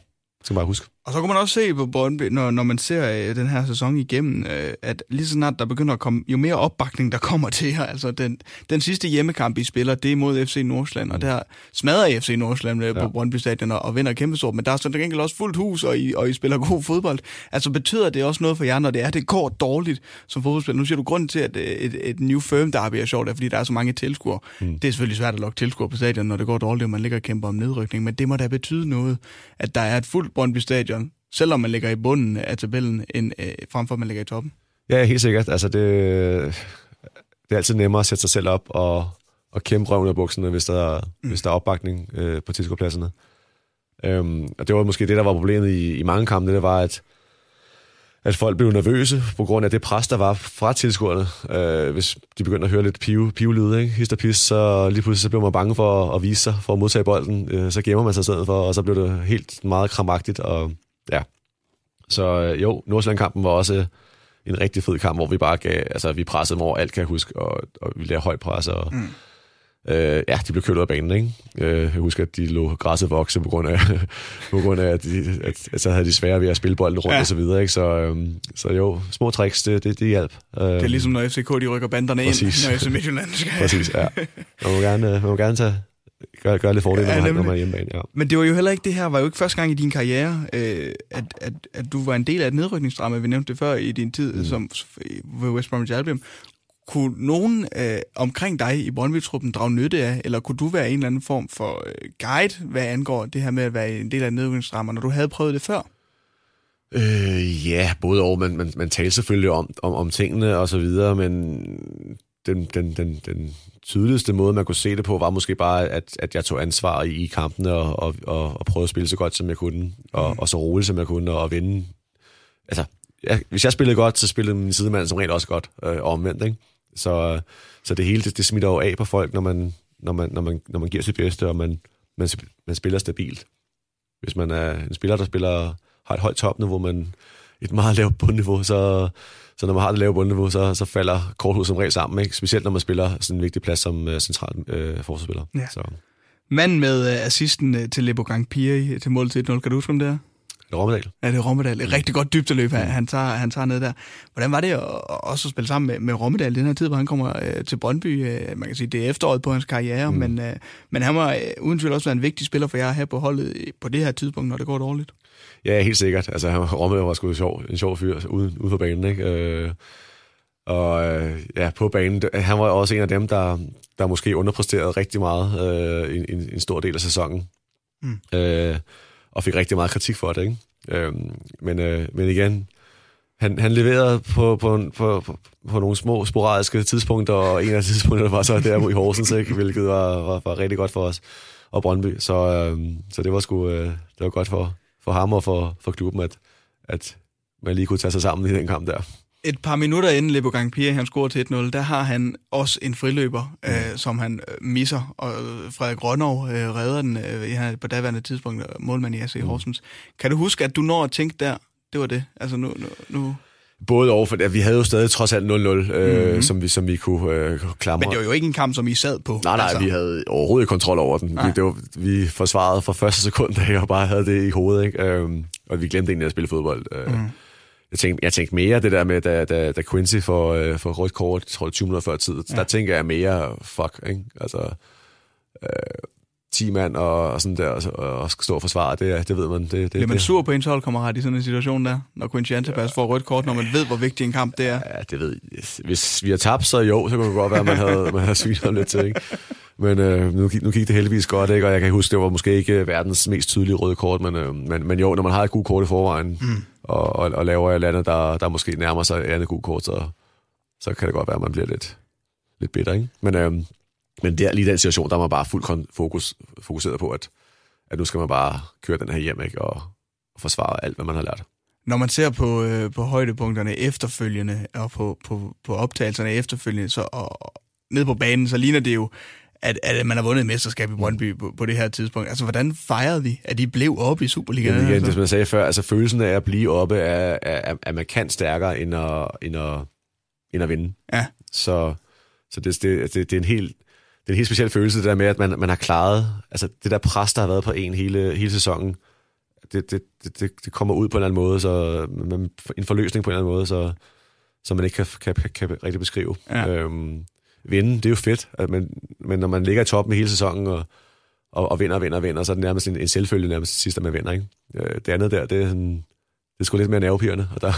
skal man bare huske. Og så kan man også se på Brøndby, når, når man ser øh, den her sæson igennem, øh, at lige så snart der begynder at komme, jo mere opbakning der kommer til her, altså den, den sidste hjemmekamp, I spiller, det er mod FC Nordsjælland, og mm. der smadrer FC Nordsjælland ja. på Brøndby Stadion og, og vinder kæmpe stort, men der er så til gengæld også fuldt hus, og I, og I spiller god fodbold. Altså betyder det også noget for jer, når det er, det går dårligt som fodboldspiller? Nu siger du, grund til, at øh, et, et New Firm derby er sjovt, er, fordi der er så mange tilskuere. Mm. Det er selvfølgelig svært at lokke tilskuere på stadion, når det går dårligt, og man ligger og kæmper om nedrykning, men det må da betyde noget, at der er et fuldt Brøndby Stadion, selvom man ligger i bunden af tabellen, end, øh, frem for at man ligger i toppen. Ja, helt sikkert. Altså, det, det er altid nemmere at sætte sig selv op og, og kæmpe røven af bukserne, hvis der, mm. hvis der er opbakning øh, på tilskuerpladserne. Øhm, og det var måske det, der var problemet i, i mange kampe, det var, at, at folk blev nervøse på grund af det pres, der var fra tilskuerne. Øh, hvis de begyndte at høre lidt pive, pivelyde, ikke? Hist og pis, så lige pludselig så blev man bange for at, at vise sig, for at modtage bolden. Øh, så gemmer man sig i stedet for, og så blev det helt meget kramagtigt, og ja. Så øh, jo, Nordsjælland-kampen var også en rigtig fed kamp, hvor vi bare gav, altså vi pressede dem over alt, kan jeg huske, og, og vi lavede høj pres, og mm. øh, ja, de blev kørt ud af banen, ikke? Øh, jeg husker, at de lå græsset vokse på grund af, på grund af at, de, at, at, så havde de svære ved at spille bolden rundt ja. og så videre, ikke? Så, øhm, så jo, små tricks, det, det, det hjalp. Øh, det er ligesom, når FCK de rykker banderne præcis. ind, når FC Midtjylland skal. præcis, ja. Man må gerne, man må gerne tage, gør, gør lidt fordel, ja, når, man er hjemmebane. Ja. Men det var jo heller ikke det her, var jo ikke første gang i din karriere, øh, at, at, at du var en del af et nedrykningsdrama, vi nævnte det før i din tid mm. som ved West Bromwich Albion. Kunne nogen øh, omkring dig i Brøndby-truppen drage nytte af, eller kunne du være en eller anden form for øh, guide, hvad angår det her med at være en del af et nedrykningsdrama, når du havde prøvet det før? Øh, ja, både og. Man, man, man talte selvfølgelig om, om, om tingene og så videre, men den, den, den, den tydeligste måde, man kunne se det på, var måske bare, at, at jeg tog ansvar i, i kampene og, og, og, og prøvede at spille så godt, som jeg kunne, og, mm. og så roligt, som jeg kunne, og vinde. Altså, ja, hvis jeg spillede godt, så spillede min sidemand som rent også godt, øh, og omvendt, ikke? Så, så det hele, det, det smitter jo af på folk, når man, når man, når man, når man giver sit bedste, og man, man, man spiller stabilt. Hvis man er en spiller, der spiller, har et højt topniveau, men et meget lavt bundniveau, så, så når man har det lave bundniveau, så, så falder korthuset som regel sammen, ikke? specielt når man spiller sådan en vigtig plads som uh, central uh, forsvarsspiller. Ja. Så. Manden med uh, assisten uh, til Lebo Gang Piri til mål til 1-0, kan du huske om det er? Det er Rommedal. Ja, det er Rommedal. Et rigtig godt dybdeløb, han, han, tager, han tager ned der. Hvordan var det at, også at spille sammen med, med Rommedal den her tid, hvor han kommer øh, til Brøndby? Øh, man kan sige, det er efteråret på hans karriere, mm. men, øh, men han var øh, uden tvivl også en vigtig spiller for jer her på holdet på det her tidspunkt, når det går dårligt. Ja, helt sikkert. Altså, Rommedal var sgu en sjov, en sjov fyr ude, ude på banen, ikke? Øh, og øh, ja, på banen, han var også en af dem, der, der måske underpræsterede rigtig meget øh, en, en, en stor del af sæsonen. Mm. Øh, og fik rigtig meget kritik for det, ikke? Øh, men, øh, men igen, han, han leverede på, på, på, på, på nogle små sporadiske tidspunkter, og en af tidspunkterne var så der i Horsens, ikke? hvilket var, var, var rigtig godt for os og Brøndby. Så, øh, så det var sgu øh, det var godt for, for ham og for, for klubben, at, at man lige kunne tage sig sammen i den kamp der et par minutter inden Lebo Pia, han scorer til 1-0, der har han også en friløber, mm. øh, som han øh, misser, og Frederik Rønnow øh, redder den øh, på daværende tidspunkt, øh, målmand i AC mm. Horsens. Kan du huske, at du når at tænke der, det var det? Altså nu... nu, nu Både over, for vi havde jo stadig trods alt 0-0, øh, mm-hmm. som, vi, som vi kunne øh, klamre. Men det var jo ikke en kamp, som I sad på. Nej, nej, altså. vi havde overhovedet ikke kontrol over den. Vi, det var, vi forsvarede fra første sekund, da jeg bare havde det i hovedet. Ikke? Øhm, og vi glemte egentlig at spille fodbold. Øh. Mm jeg tænkte, jeg tænkte mere det der med, da, da, da Quincy får, øh, får rødt kort, tror jeg, 20 minutter før tid, ja. der tænker jeg mere, fuck, ikke? Altså, øh, 10 mand og, og sådan der, og, og skal stå og forsvare, det, det ved man. Det, det, Bliver man sur på ens holdkammerat i sådan en situation der, når Quincy Antipas ja. får rødt kort, når man ved, hvor vigtig en kamp det er? Ja, det ved jeg. Hvis vi har tabt, så jo, så kunne det godt være, at man havde, man havde svinet lidt til, ikke? Men øh, nu, nu gik det heldigvis godt, ikke? og jeg kan huske, det var måske ikke verdens mest tydelige røde kort, men, øh, men, men jo, når man har et godt kort i forvejen, mm. og, og, og laver et andet, der, der måske nærmer sig et andet godt kort, så, så kan det godt være, at man bliver lidt, lidt bitter. Ikke? Men, øh, men der, lige den situation, der er man bare fuldt fokus, fokuseret på, at, at nu skal man bare køre den her hjem ikke? Og, og forsvare alt, hvad man har lært. Når man ser på, øh, på højdepunkterne efterfølgende, og på, på, på optagelserne efterfølgende, så, og, ned på banen, så ligner det jo at, at man har vundet et mesterskab i Brøndby på, på det her tidspunkt. Altså, hvordan fejrede vi, at de blev oppe i Superligaen? Jamen, igen, altså? det som jeg sagde før, altså følelsen af at blive oppe er, er, er markant stærkere end at, end at, end at vinde. Ja. Så, så det, det, det, det, er en helt, det er en helt speciel følelse, det der med, at man, man har klaret, altså det der pres, der har været på en hele, hele sæsonen, det, det, det, det kommer ud på en eller anden måde, så man, en forløsning på en eller anden måde, så, så man ikke kan, kan, kan, kan rigtig beskrive. Ja. Øhm, vinde, det er jo fedt, at man, men når man ligger i toppen hele sæsonen og, og, og vinder og vinder og vinder, så er det nærmest en, en selvfølge nærmest sidst, at man vinder. Ikke? Øh, det andet der, det er, sådan, det er sgu lidt mere nervepirrende, og der,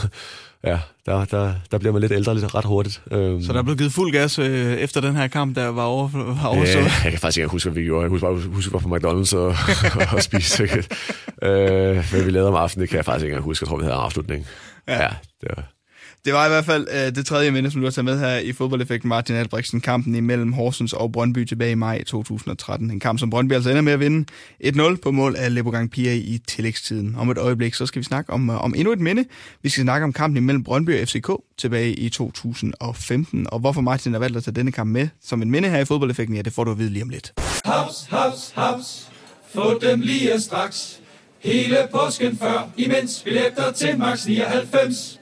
ja, der, der, der bliver man lidt ældre lidt ret hurtigt. Øhm. Så der blev givet fuld gas øh, efter den her kamp, der var, over, var overstået? Ja, jeg kan faktisk ikke huske, hvad vi gjorde. Jeg husker bare, huske, var på McDonald's og, og spise. øh, hvad vi lavede om aftenen, det kan jeg faktisk ikke huske. Jeg tror, vi havde en afslutning. Ja, ja det var, det var i hvert fald øh, det tredje minde, som du har taget med her i fodboldeffekten Martin Albrechtsen, kampen imellem Horsens og Brøndby tilbage i maj 2013. En kamp, som Brøndby altså ender med at vinde 1-0 på mål af Lebogang Pia i tillægstiden. Om et øjeblik, så skal vi snakke om, øh, om endnu et minde. Vi skal snakke om kampen imellem Brøndby og FCK tilbage i 2015. Og hvorfor Martin har valgt at tage denne kamp med som en minde her i fodboldeffekten, ja, det får du at vide lige om lidt. Haps, haps, haps. Få dem lige straks hele påsken før, imens billetter til max 99.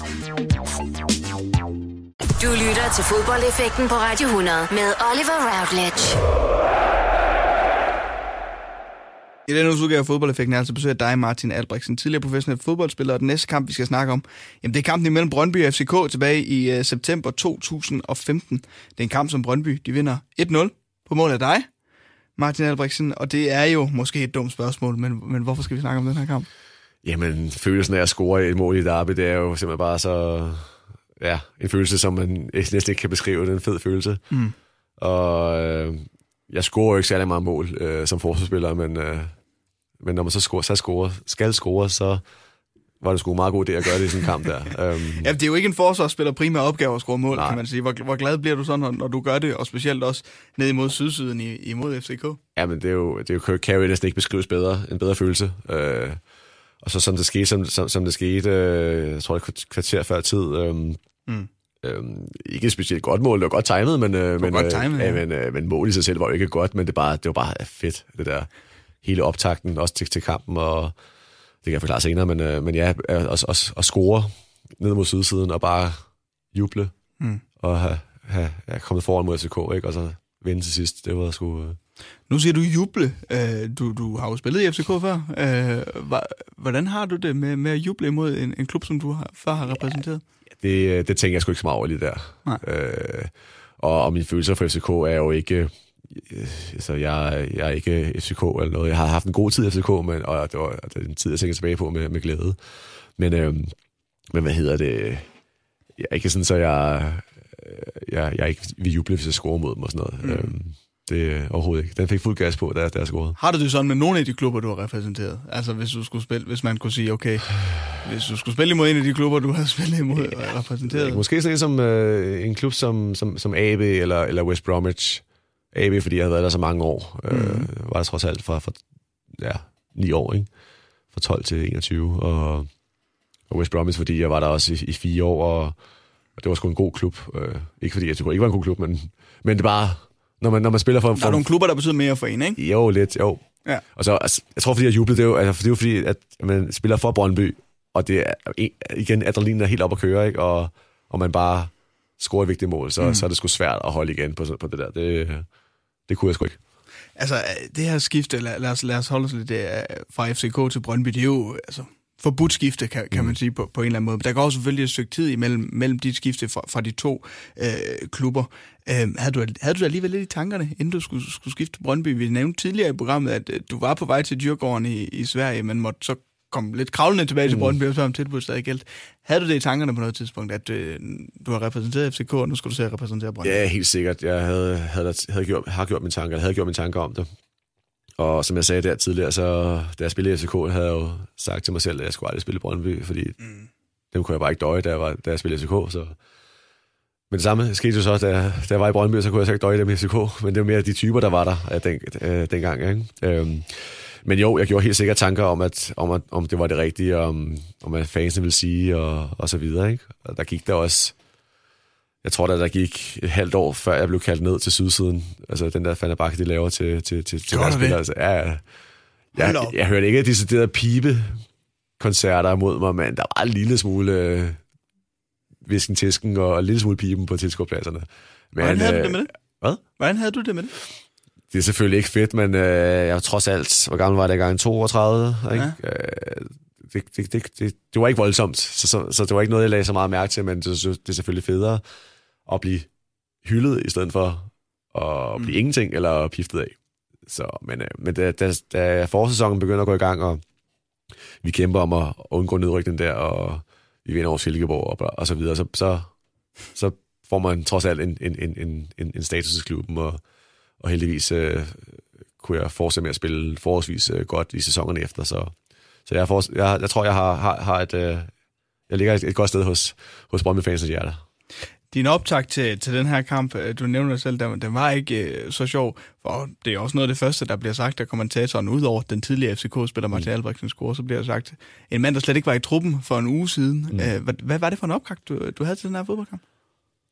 Du lytter til fodboldeffekten på Radio 100 med Oliver Routledge. I denne udgave af fodboldeffekten er altså besøg af dig, Martin Albrechtsen, tidligere professionel fodboldspiller, og den næste kamp, vi skal snakke om, jamen det er kampen imellem Brøndby og FCK tilbage i uh, september 2015. Det er en kamp, som Brøndby de vinder 1-0 på mål af dig, Martin Albrechtsen, og det er jo måske et dumt spørgsmål, men, men hvorfor skal vi snakke om den her kamp? Jamen, følelsen af at score et mål i derby, det er jo simpelthen bare så... Ja, en følelse, som man næsten ikke kan beskrive. Det er en fed følelse. Mm. Og øh, jeg scorer jo ikke særlig meget mål øh, som forsvarsspiller, men, øh, men når man så, scorer, så scorer, skal score, så var det sgu meget god idé at gøre det i sådan en kamp der. um, Ja, det er jo ikke en forsvarsspiller primær opgave at score mål, Nej. kan man sige. Hvor, hvor glad bliver du så, når, når du gør det, og specielt også ned imod sydsiden i, imod FCK? Ja, men det er jo, det er jo, kan jo næsten ikke beskrives bedre, en bedre følelse. Øh, og så som det skete, som, som, som det skete, øh, jeg tror det er et kvarter før tid, øh, Mm. øh, ikke et specielt godt mål, det var godt timet, men, øh, men, godt øh, timet, ja. ja. men, øh, men mål i sig selv var jo ikke godt, men det, bare, det var bare fedt, det der hele optakten, også til, til kampen, og det kan jeg forklare senere, men, øh, men ja, at, at, at, at score ned mod sydsiden og bare juble, Mm. og have, have, have kommet foran mod FCK, ikke? og så vinde til sidst, det var sgu... Øh, Nu siger du juble. Øh, Du, du har jo spillet i FCK før. Øh, Hvordan har du det med, med at juble imod en, en klub, som du har, før har repræsenteret? Det, det tænker jeg sgu ikke så meget over lige der. Nej. Øh, og, og mine følelser for FCK er jo ikke... Øh, altså, jeg, jeg er ikke FCK eller noget. Jeg har haft en god tid i FCK, men, og det var, det er en tid, jeg tænker tilbage på med, med glæde. Men, øh, men hvad hedder det? Jeg er ikke sådan, så jeg, øh, jeg, jeg ikke vil juble, hvis jeg scorer mod dem og sådan noget. Mm. Øh, det er overhovedet ikke. Den fik fuld gas på, da jeg scorede. Har du det sådan med nogle af de klubber, du har repræsenteret? Altså hvis du skulle spille, hvis man kunne sige, okay, hvis du skulle spille imod en af de klubber, du har spillet imod og repræsenteret. Måske sådan en som øh, en klub som, som, som AB eller, eller West Bromwich. AB, fordi jeg havde været der så mange år. Mm. Øh, var der trods alt fra, fra ja, 9 år, ikke? Fra 12 til 21. Og, og West Bromwich, fordi jeg var der også i, i fire år, og, og det var sgu en god klub. Øh, ikke fordi jeg tror ikke var en god klub, men, men det bare, når man, når man spiller for... Der for er nogle klubber, der betyder mere for en, ikke? Jo, lidt, jo. Ja. Og så, altså, jeg tror, fordi jeg jublede, det er jo, altså, det er jo fordi, at man spiller for Brøndby, og det er, igen, adrenalinen er helt op at køre, ikke? Og, og man bare scorer et vigtigt mål, så, mm. så er det sgu svært at holde igen på, på det der. Det, det kunne jeg sgu ikke. Altså, det her skifte, lad, lad, os, lad os holde os lidt øh, fra FCK til Brøndby, det er jo altså, forbudt skifte, kan, kan man sige på, på en eller anden måde. Men der går også selvfølgelig et stykke tid imellem mellem dit skifte fra, fra de to øh, klubber. Øh, havde, du, havde du alligevel lidt i tankerne, inden du skulle, skulle skifte til Brøndby? Vi nævnte tidligere i programmet, at øh, du var på vej til Djurgården i, i Sverige, men måtte så komme lidt kravlende tilbage til Brøndby, og så om tilbuddet stadig gældt. Havde du det i tankerne på noget tidspunkt, at øh, du har repræsenteret FCK, og nu skal du se at repræsentere Brøndby? Ja, helt sikkert. Jeg havde, havde, havde gjort, har gjort mine tanker, jeg havde gjort mine tanker om det. Og som jeg sagde der tidligere, så da jeg spillede i FCK, havde jeg jo sagt til mig selv, at jeg skulle aldrig spille Brøndby, fordi mm. dem kunne jeg bare ikke døje, da jeg, var, da jeg spillede i FCK. Så. Men det samme skete jo så, da, da jeg var i Brøndby, så kunne jeg så ikke døje dem i FCK. Men det var mere de typer, der var der den, øh, dengang. Ikke? Øhm, men jo, jeg gjorde helt sikkert tanker om, at, om, at, om det var det rigtige, om, om hvad fansene ville sige, og, og så videre. Ikke? Og der gik der også jeg tror da, der gik et halvt år, før jeg blev kaldt ned til sydsiden. Altså den der Fenerbahce, de laver til, til, til, til deres det? spillere. Altså, ja, jeg, op. jeg hørte ikke deciderede pibe koncerter mod mig, men der var en lille smule øh, visken tisken og en lille smule piben på tilskuerpladserne. Men, Hvordan havde du øh, det med det? Hvad? Hvordan havde du det med det? Det er selvfølgelig ikke fedt, men øh, jeg var trods alt, hvor gammel var jeg dengang? 32, ikke? Ja. Øh, det, det, det, det, det var ikke voldsomt, så, så, så det var ikke noget, jeg lagde så meget mærke til, men det, det er selvfølgelig federe at blive hyldet, i stedet for at blive mm. ingenting eller piftet af. Så, men øh, men da, da, da forsæsonen begynder at gå i gang, og vi kæmper om at undgå nedrykningen der, og vi vinder over Silkeborg og, og så videre, så, så, så får man trods alt en, en, en, en, en, status i klubben, og, og heldigvis øh, kunne jeg fortsætte med at spille forholdsvis øh, godt i sæsonerne efter, så, så jeg, for, jeg, jeg tror, jeg har, har, har et, øh, jeg ligger et, et godt sted hos, hos Brøndby-fansens hjerter. Din optag til, til den her kamp, øh, du nævner selv, den, den var ikke øh, så sjov, for det er også noget af det første, der bliver sagt af kommentatoren, udover den tidligere FCK-spiller Martin mm. Albrechtsen score, så bliver der sagt, en mand, der slet ikke var i truppen for en uge siden. Mm. Øh, hvad, hvad var det for en opkagt, du, du havde til den her fodboldkamp?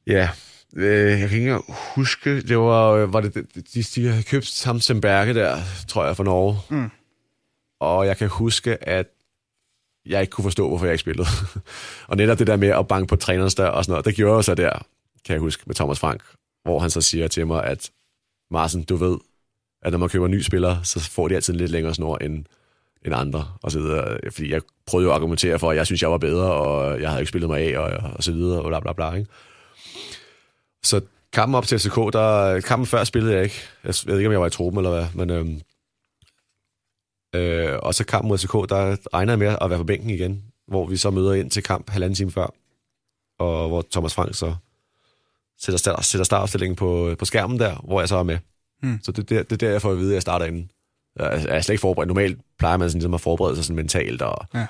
Ja, øh, jeg kan ikke huske, det var, øh, var det, de, de havde købt Sam Semberge der, tror jeg, fra Norge. Mm. Og jeg kan huske, at jeg ikke kunne forstå, hvorfor jeg ikke spillede. og netop det der med at banke på trænerens dør og sådan noget, det gjorde jeg så der, kan jeg huske, med Thomas Frank, hvor han så siger til mig, at Marsen, du ved, at når man køber en ny spiller, så får de altid en lidt længere snor end, end andre, og så videre. Fordi jeg prøvede jo at argumentere for, at jeg synes, jeg var bedre, og jeg havde ikke spillet mig af, og, og så videre, og bla bla bla. Ikke? Så kampen op til FCK, der, kampen før spillede jeg ikke. Jeg ved ikke, om jeg var i truppen eller hvad, men øhm, Øh, og så kamp mod FCK, der regner jeg med at være på bænken igen, hvor vi så møder ind til kamp halvanden time før, og hvor Thomas Frank så sætter, start, sætter startopstillingen på, på skærmen der, hvor jeg så er med. Hmm. Så det, det, det er der, jeg får at vide, at jeg starter inden. Jeg er slet ikke forberedt. Normalt plejer man sådan ligesom at forberede sig sådan mentalt og ja.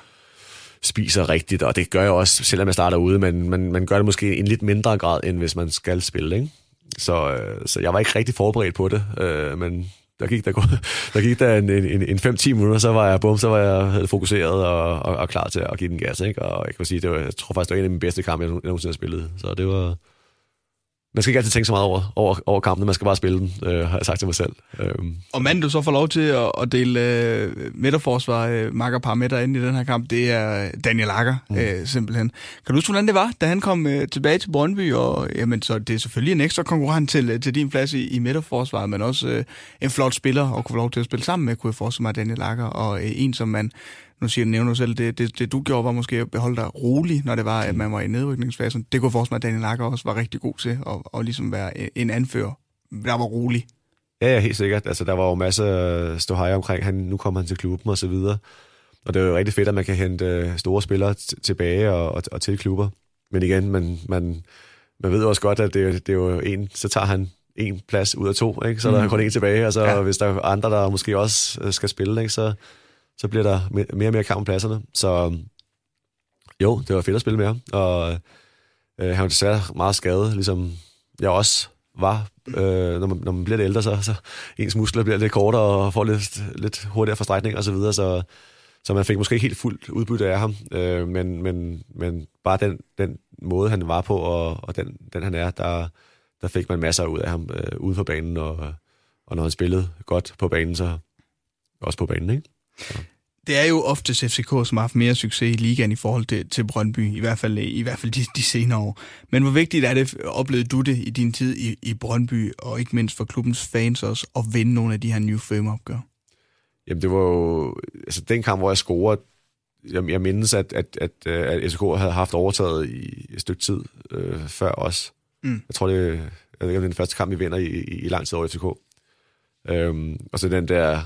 spiser rigtigt, og det gør jeg også, selvom jeg starter ude, men man, man gør det måske i en lidt mindre grad, end hvis man skal spille, ikke? Så, øh, så jeg var ikke rigtig forberedt på det, øh, men der gik der, der, gik der en, en, en 5-10 minutter, så var jeg, bum, så var jeg fokuseret og, og, og, klar til at give den gas. Ikke? Og jeg kan sige, det var, jeg tror faktisk, det var en af mine bedste kampe, jeg nogensinde har spillet. Så det var, man skal ikke altid tænke så meget over, over, over kampene, man skal bare spille dem, øh, har jeg sagt til mig selv. Øhm. Og manden, du så får lov til at, at dele øh, midterforsvar, øh, makkerpar med dig inde i den her kamp, det er Daniel Akker, mm. øh, simpelthen. Kan du huske, hvordan det var, da han kom øh, tilbage til Brøndby? Og, jamen, så det er selvfølgelig en ekstra konkurrent til, øh, til din plads i, i midterforsvaret, men også øh, en flot spiller at kunne få lov til at spille sammen med, kunne jeg forestille mig, Daniel Akker, og øh, en, som man nu siger du, nævner du selv, det, det, det du gjorde var måske at beholde dig rolig, når det var, at man var i nedrykningsfasen. Det kunne forestille mig, at Daniel Lager også var rigtig god til at, at ligesom være en anfører, der var rolig. Ja, ja, helt sikkert. Altså, der var jo masser af ståhej omkring, han, nu kommer han til klubben og så videre. Og det er jo rigtig fedt, at man kan hente øh, store spillere tilbage og, og, og til klubber. Men igen, man, man, man ved også godt, at det, det er jo en, så tager han en plads ud af to, ikke? så mm. der er kun en tilbage, og så ja. hvis der er andre, der måske også øh, skal spille, ikke? så så bliver der mere og mere kamp om pladserne. Så jo, det var fedt at spille med ham, og øh, han var desværre meget skadet, ligesom jeg også var. Øh, når, man, når man bliver lidt ældre, så, så ens muskler bliver lidt kortere og får lidt, lidt hurtigere forstrækning og så videre, så, så man fik måske ikke helt fuldt udbytte af ham, øh, men, men, men bare den, den måde, han var på, og, og den, den han er, der, der fik man masser ud af ham øh, uden for banen, og, og når han spillede godt på banen, så også på banen, ikke? Det er jo ofte FCK, som har haft mere succes i ligaen i forhold til, til Brøndby, i hvert fald, i hvert fald de, de senere år. Men hvor vigtigt er det, oplevede du det i din tid i, i Brøndby, og ikke mindst for klubbens fans også, at vinde nogle af de her nye firma-opgør? Jamen det var jo, altså den kamp, hvor jeg scorede, jeg, jeg mindes, at, at, at, at FCK havde haft overtaget i et stykke tid øh, før os. Mm. Jeg tror, det, jeg ved ikke, om det er den første kamp, vi vinder i, i, i lang tid over FCK. Øhm, og så den der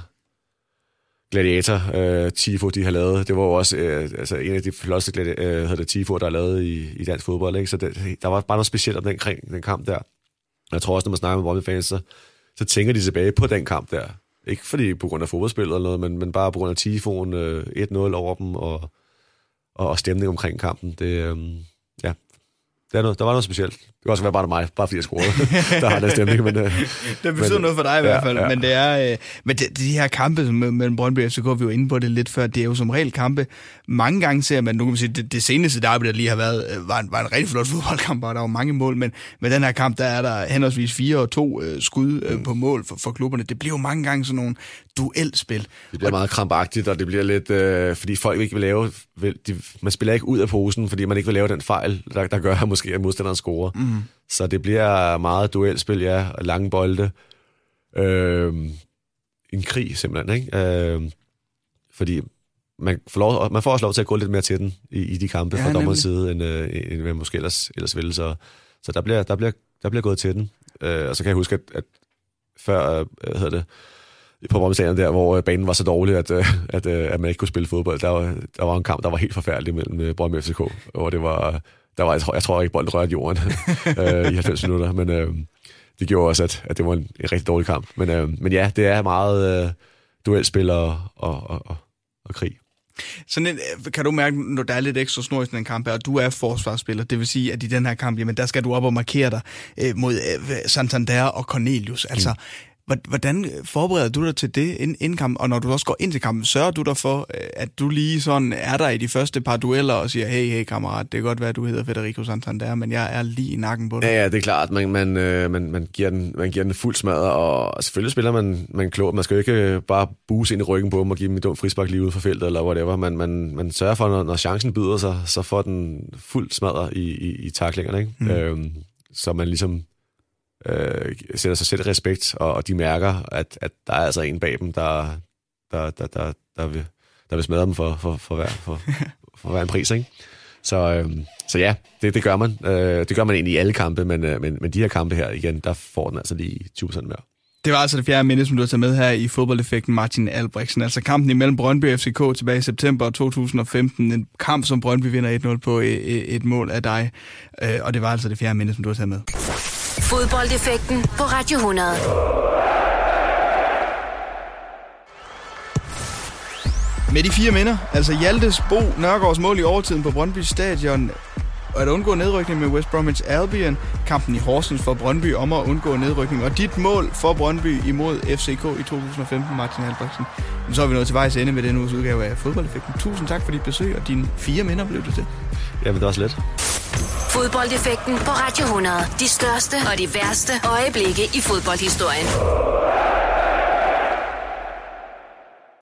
Gladiator øh, Tifo, de har lavet. Det var jo også øh, altså en af de flotteste øh, hedder det, Tifo, der er lavet i, i dansk fodbold. Ikke? Så det, der var bare noget specielt om den, kring, den kamp der. Jeg tror også, når man snakker med Brøndby-fans, så, så tænker de tilbage på den kamp der. Ikke fordi på grund af fodboldspillet eller noget, men, men bare på grund af Tifoen øh, 1-0 over dem, og, og, og stemning omkring kampen. Det, øh, ja, det er noget, der var noget specielt. Det kan også være bare mig, bare fordi jeg scorede. der har den stemning. Men, øh, det betyder men, noget for dig i hvert fald. Ja, ja. Men, det er, øh, men det, de her kampe mellem Brøndby og FCK, vi var inde på det lidt før, det er jo som regel kampe. Mange gange ser man, nu kan man sige, det, det seneste derby, der lige har været, øh, var en, var en rigtig flot fodboldkamp, og der var mange mål, men med den her kamp, der er der henholdsvis fire og to øh, skud øh, mm. på mål for, for klubberne. Det bliver jo mange gange sådan nogle duelspil. Det bliver meget krampagtigt, og det bliver lidt, øh, fordi folk ikke vil lave, vil, de, man spiller ikke ud af posen, fordi man ikke vil lave den fejl, der, der gør måske, at modstanderen scorer. Mm. Så det bliver meget duelspil, ja, og lange bolde. Øh, en krig, simpelthen, ikke? Øh, fordi man får, lov, man får også lov til at gå lidt mere til den i, i de kampe ja, fra dommerens side, end, øh, end man måske ellers, ellers ville. Så, så der, bliver, der, bliver, der bliver gået til den. Øh, og så kan jeg huske, at, at før, øh, hvad hedder det, på Brøndby der, hvor øh, banen var så dårlig, at, øh, at, at man ikke kunne spille fodbold. Der var, der var en kamp, der var helt forfærdelig mellem Brøndby og FCK, hvor det var der var, jeg, tror, jeg tror ikke, bolden rørte jorden øh, i 90 minutter, men øh, det gjorde også, at, at det var en, en rigtig dårlig kamp. Men, øh, men ja, det er meget øh, duelspil og, og, og, og krig. Sådan en, øh, kan du mærke, når der er lidt ekstra snor i sådan en kamp, og du er forsvarsspiller, det vil sige, at i den her kamp, jamen der skal du op og markere dig øh, mod øh, Santander og Cornelius. Altså, mm. Hvordan forbereder du dig til det inden kampen? Og når du også går ind til kampen, sørger du dig for, øh, at du lige sådan er der i de første par dueller og siger, hey, hey kammerat, det kan godt være, at du hedder Federico Santander, men jeg er lige i nakken på dig. Ja, ja, det er klart. Man, man, øh, man, man, giver, den, man giver den fuld smadret, og selvfølgelig spiller man, man klogt. Man skal jo ikke øh, bare buse ind i ryggen på dem og give dem et dumt frispark lige ude for feltet, eller whatever. Man, man, man sørger for, når, når chancen byder sig, så får den fuld smadret i, i, i taklingerne. Ikke? Mm. Øhm, så man ligesom øh, sætter sig selv respekt, og, og de mærker, at, at der er altså en bag dem, der, der, der, der, der, vil, der vil smadre dem for, for, for, hver, for, for hver en pris. Ikke? Så, øh, så ja, det, det gør man. Øh, det gør man egentlig i alle kampe, men, øh, men, men de her kampe her igen, der får den altså lige 20% mere. Det var altså det fjerde minde, som du har taget med her i fodboldeffekten Martin Albrechtsen. Altså kampen imellem Brøndby og FCK tilbage i september 2015. En kamp, som Brøndby vinder 1-0 på et, et mål af dig. Øh, og det var altså det fjerde minde, som du har taget med. Fodboldeffekten på Radio 100. Med de fire minder, altså Hjaltes Bo Nørgaards mål i overtiden på Brøndby Stadion, og at undgå nedrykning med West Bromwich Albion, kampen i Horsens for Brøndby om at undgå nedrykning, og dit mål for Brøndby imod FCK i 2015, Martin Albrechtsen. Så er vi nået til vejs ende med denne uges udgave af Fodboldeffekten. Tusind tak for dit besøg, og dine fire minder blev det til. Jamen, det var også let. Fodboldeffekten på Radio 100. De største og de værste øjeblikke i fodboldhistorien.